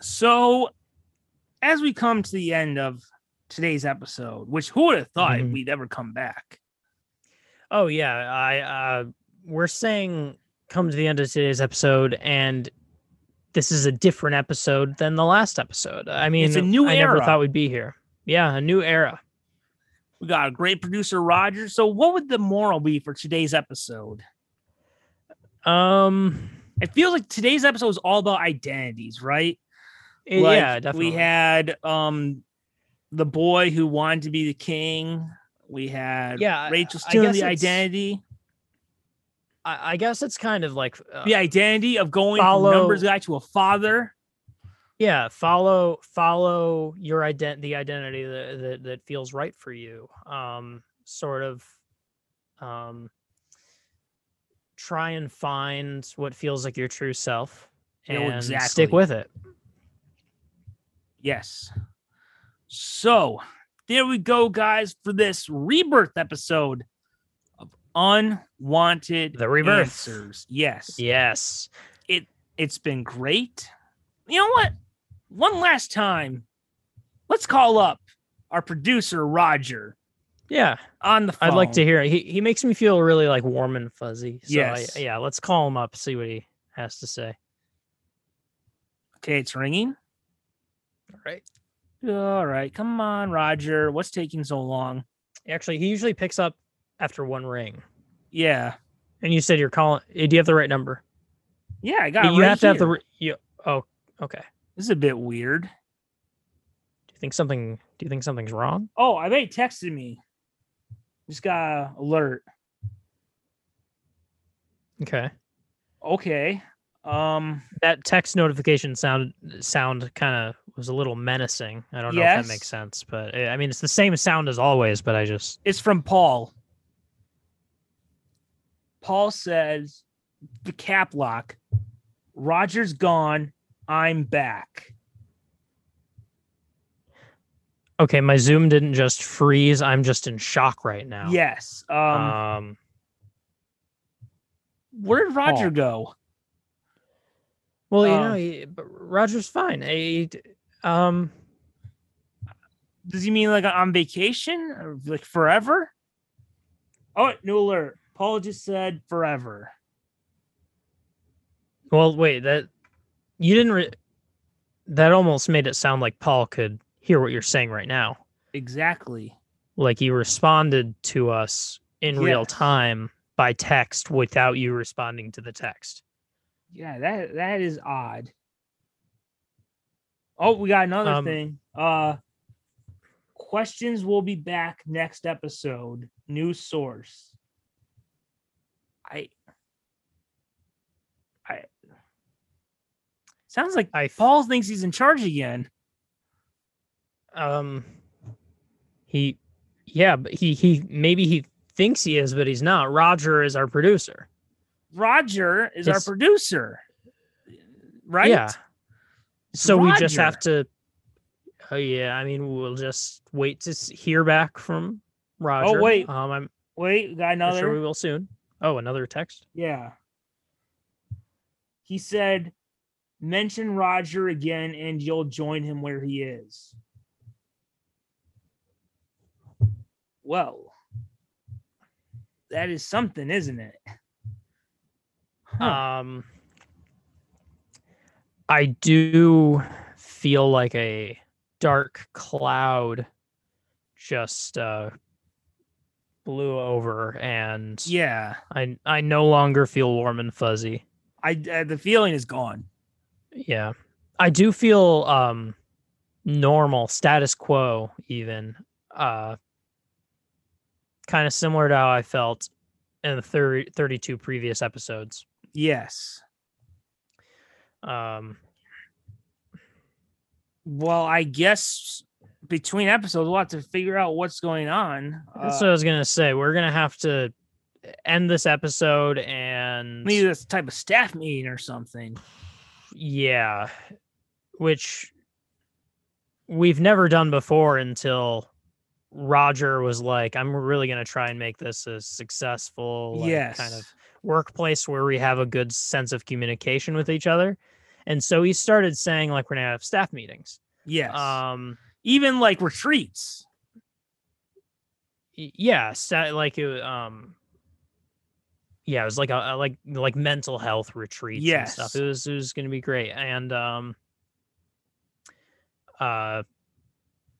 So, as we come to the end of today's episode, which who would have thought Mhm. we'd ever come back? Oh yeah, I uh we're saying come to the end of today's episode and this is a different episode than the last episode. I mean, It's a new I never thought we'd be here. Yeah, a new era. We got a great producer, Roger. So, what would the moral be for today's episode? Um It feels like today's episode is all about identities, right? eh, Like, yeah, definitely. We had um the boy who wanted to be the king. We had Yeah, Rachel stealing the identity. I, I guess it's kind of like uh, The identity of going follow- from numbers guy to a father. yeah, follow follow your ident the identity that, that that feels right for you. Um sort of um try and find what feels like your true self and stick exactly. with it. Yes. So there we go, guys, for this rebirth episode Unwanted The Rebirth. Answers. Yes. Yes. It it's been great. You know what? One last time, let's call up our producer, Roger, Yeah. on the phone. I'd like to hear it. He he makes me feel really like warm and fuzzy. So Yes. I, yeah, let's call him up, see what he has to say. Okay, it's ringing. All right. All right, come on, Roger. What's taking so long? Actually, he usually picks up after one ring. Yeah, And you said you're calling. eh, Do you have the right number? yeah, I got. You right have to have the. You, oh, okay. This is a bit weird. Do you think something? Do you think something's wrong? Oh, I bet he texted me. Just got alert. Okay. Okay. Um. That text notification sound sound kind of was a little menacing. I don't know if that makes sense, but eh, I mean it's the same sound as always. But I just It's from Paul. Paul says, the cap lock, Roger's gone. I'm back. okay. My Zoom didn't just freeze. I'm just in shock right now. Yes. Um, Um. where did Roger Paul. go? Well, you um, know, he, but Roger's fine. He, um. Does he mean like on vacation or like forever? Oh, new alert. Paul just said forever. Well, wait. That you didn't. Re- that almost made it sound like Paul could hear what you're saying right now. Exactly. Like he responded to us in real time by text without you responding to the text. Yeah, that that is odd. Oh, we got another Um, thing. Uh questions will be back next episode. New source. I I sounds like I, Paul thinks he's in charge again. Um, he, yeah, but he he maybe he thinks he is, but he's not. Roger is our producer. Roger is our producer. Right? Yeah. So we just have to. Oh yeah, I mean we'll just wait to hear back from Roger. Oh, wait. um, I'm Wait, got I'm another. sure we will soon. Oh, another text. Yeah. He said, mention Roger again and you'll join him where he is. Well, that is something, isn't it? Huh. Um, I do feel like a dark cloud just uh blew over, and yeah. I I no longer feel warm and fuzzy. I uh, the feeling is gone. Yeah, I do feel um normal, status quo, even uh kind of similar to how I felt in the 30, 32 previous episodes. Yes. Um, Well, I guess between episodes we'll have to figure out what's going on. That's Uh, what I was gonna say. We're gonna have to end this episode and maybe this type of staff meeting or something. yeah, which we've never done before until Roger was like, "I'm really gonna try and make this a successful, like, yes. kind of workplace where we have a good sense of communication with each other." And so he started saying, like, we're gonna have staff meetings. Yes. Um, Even like retreats. yeah like it, um yeah it was like a, like like mental health retreats and stuff Yes. it was it was gonna be great and um uh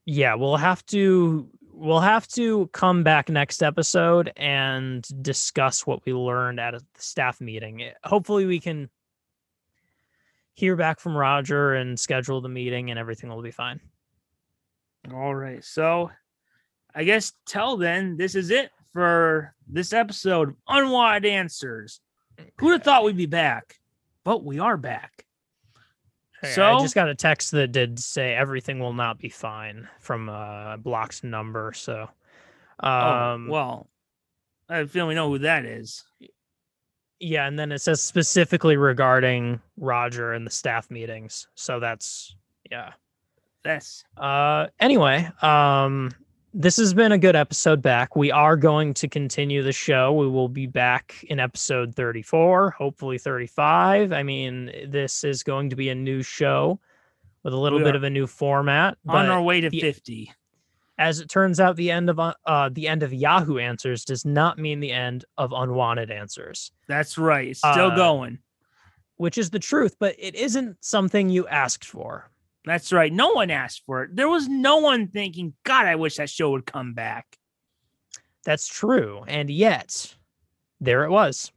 yeah we'll have to we'll have to come back next episode and discuss what we learned at a staff meeting Eh, hopefully we can hear back from roger and schedule the meeting and everything will be fine All right. So I guess till then, this is it for this episode of Unwanted Answers. Who'd have thought we'd be back? But we are back. Hey, I just got a text that did say everything will not be fine from a blocked number. So, um, oh, well, I feel we know who that is. yeah, and then it says specifically regarding Roger and the staff meetings. So that's yeah. That's Uh, anyway, um, this has been a good episode back. We are going to continue the show. We will be back in episode 34, hopefully 35. I mean, this is going to be a new show with a little We bit of a new format. on our way to the- 50. as it turns out, the end of uh, uh, the end of Yahoo Answers does not mean the end of unwanted answers. That's right. It's still Uh, going. which is the truth, but it isn't something you asked for. That's right. No one asked for it. There was no one thinking, God, I wish that show would come back. That's true. And yet, there it was.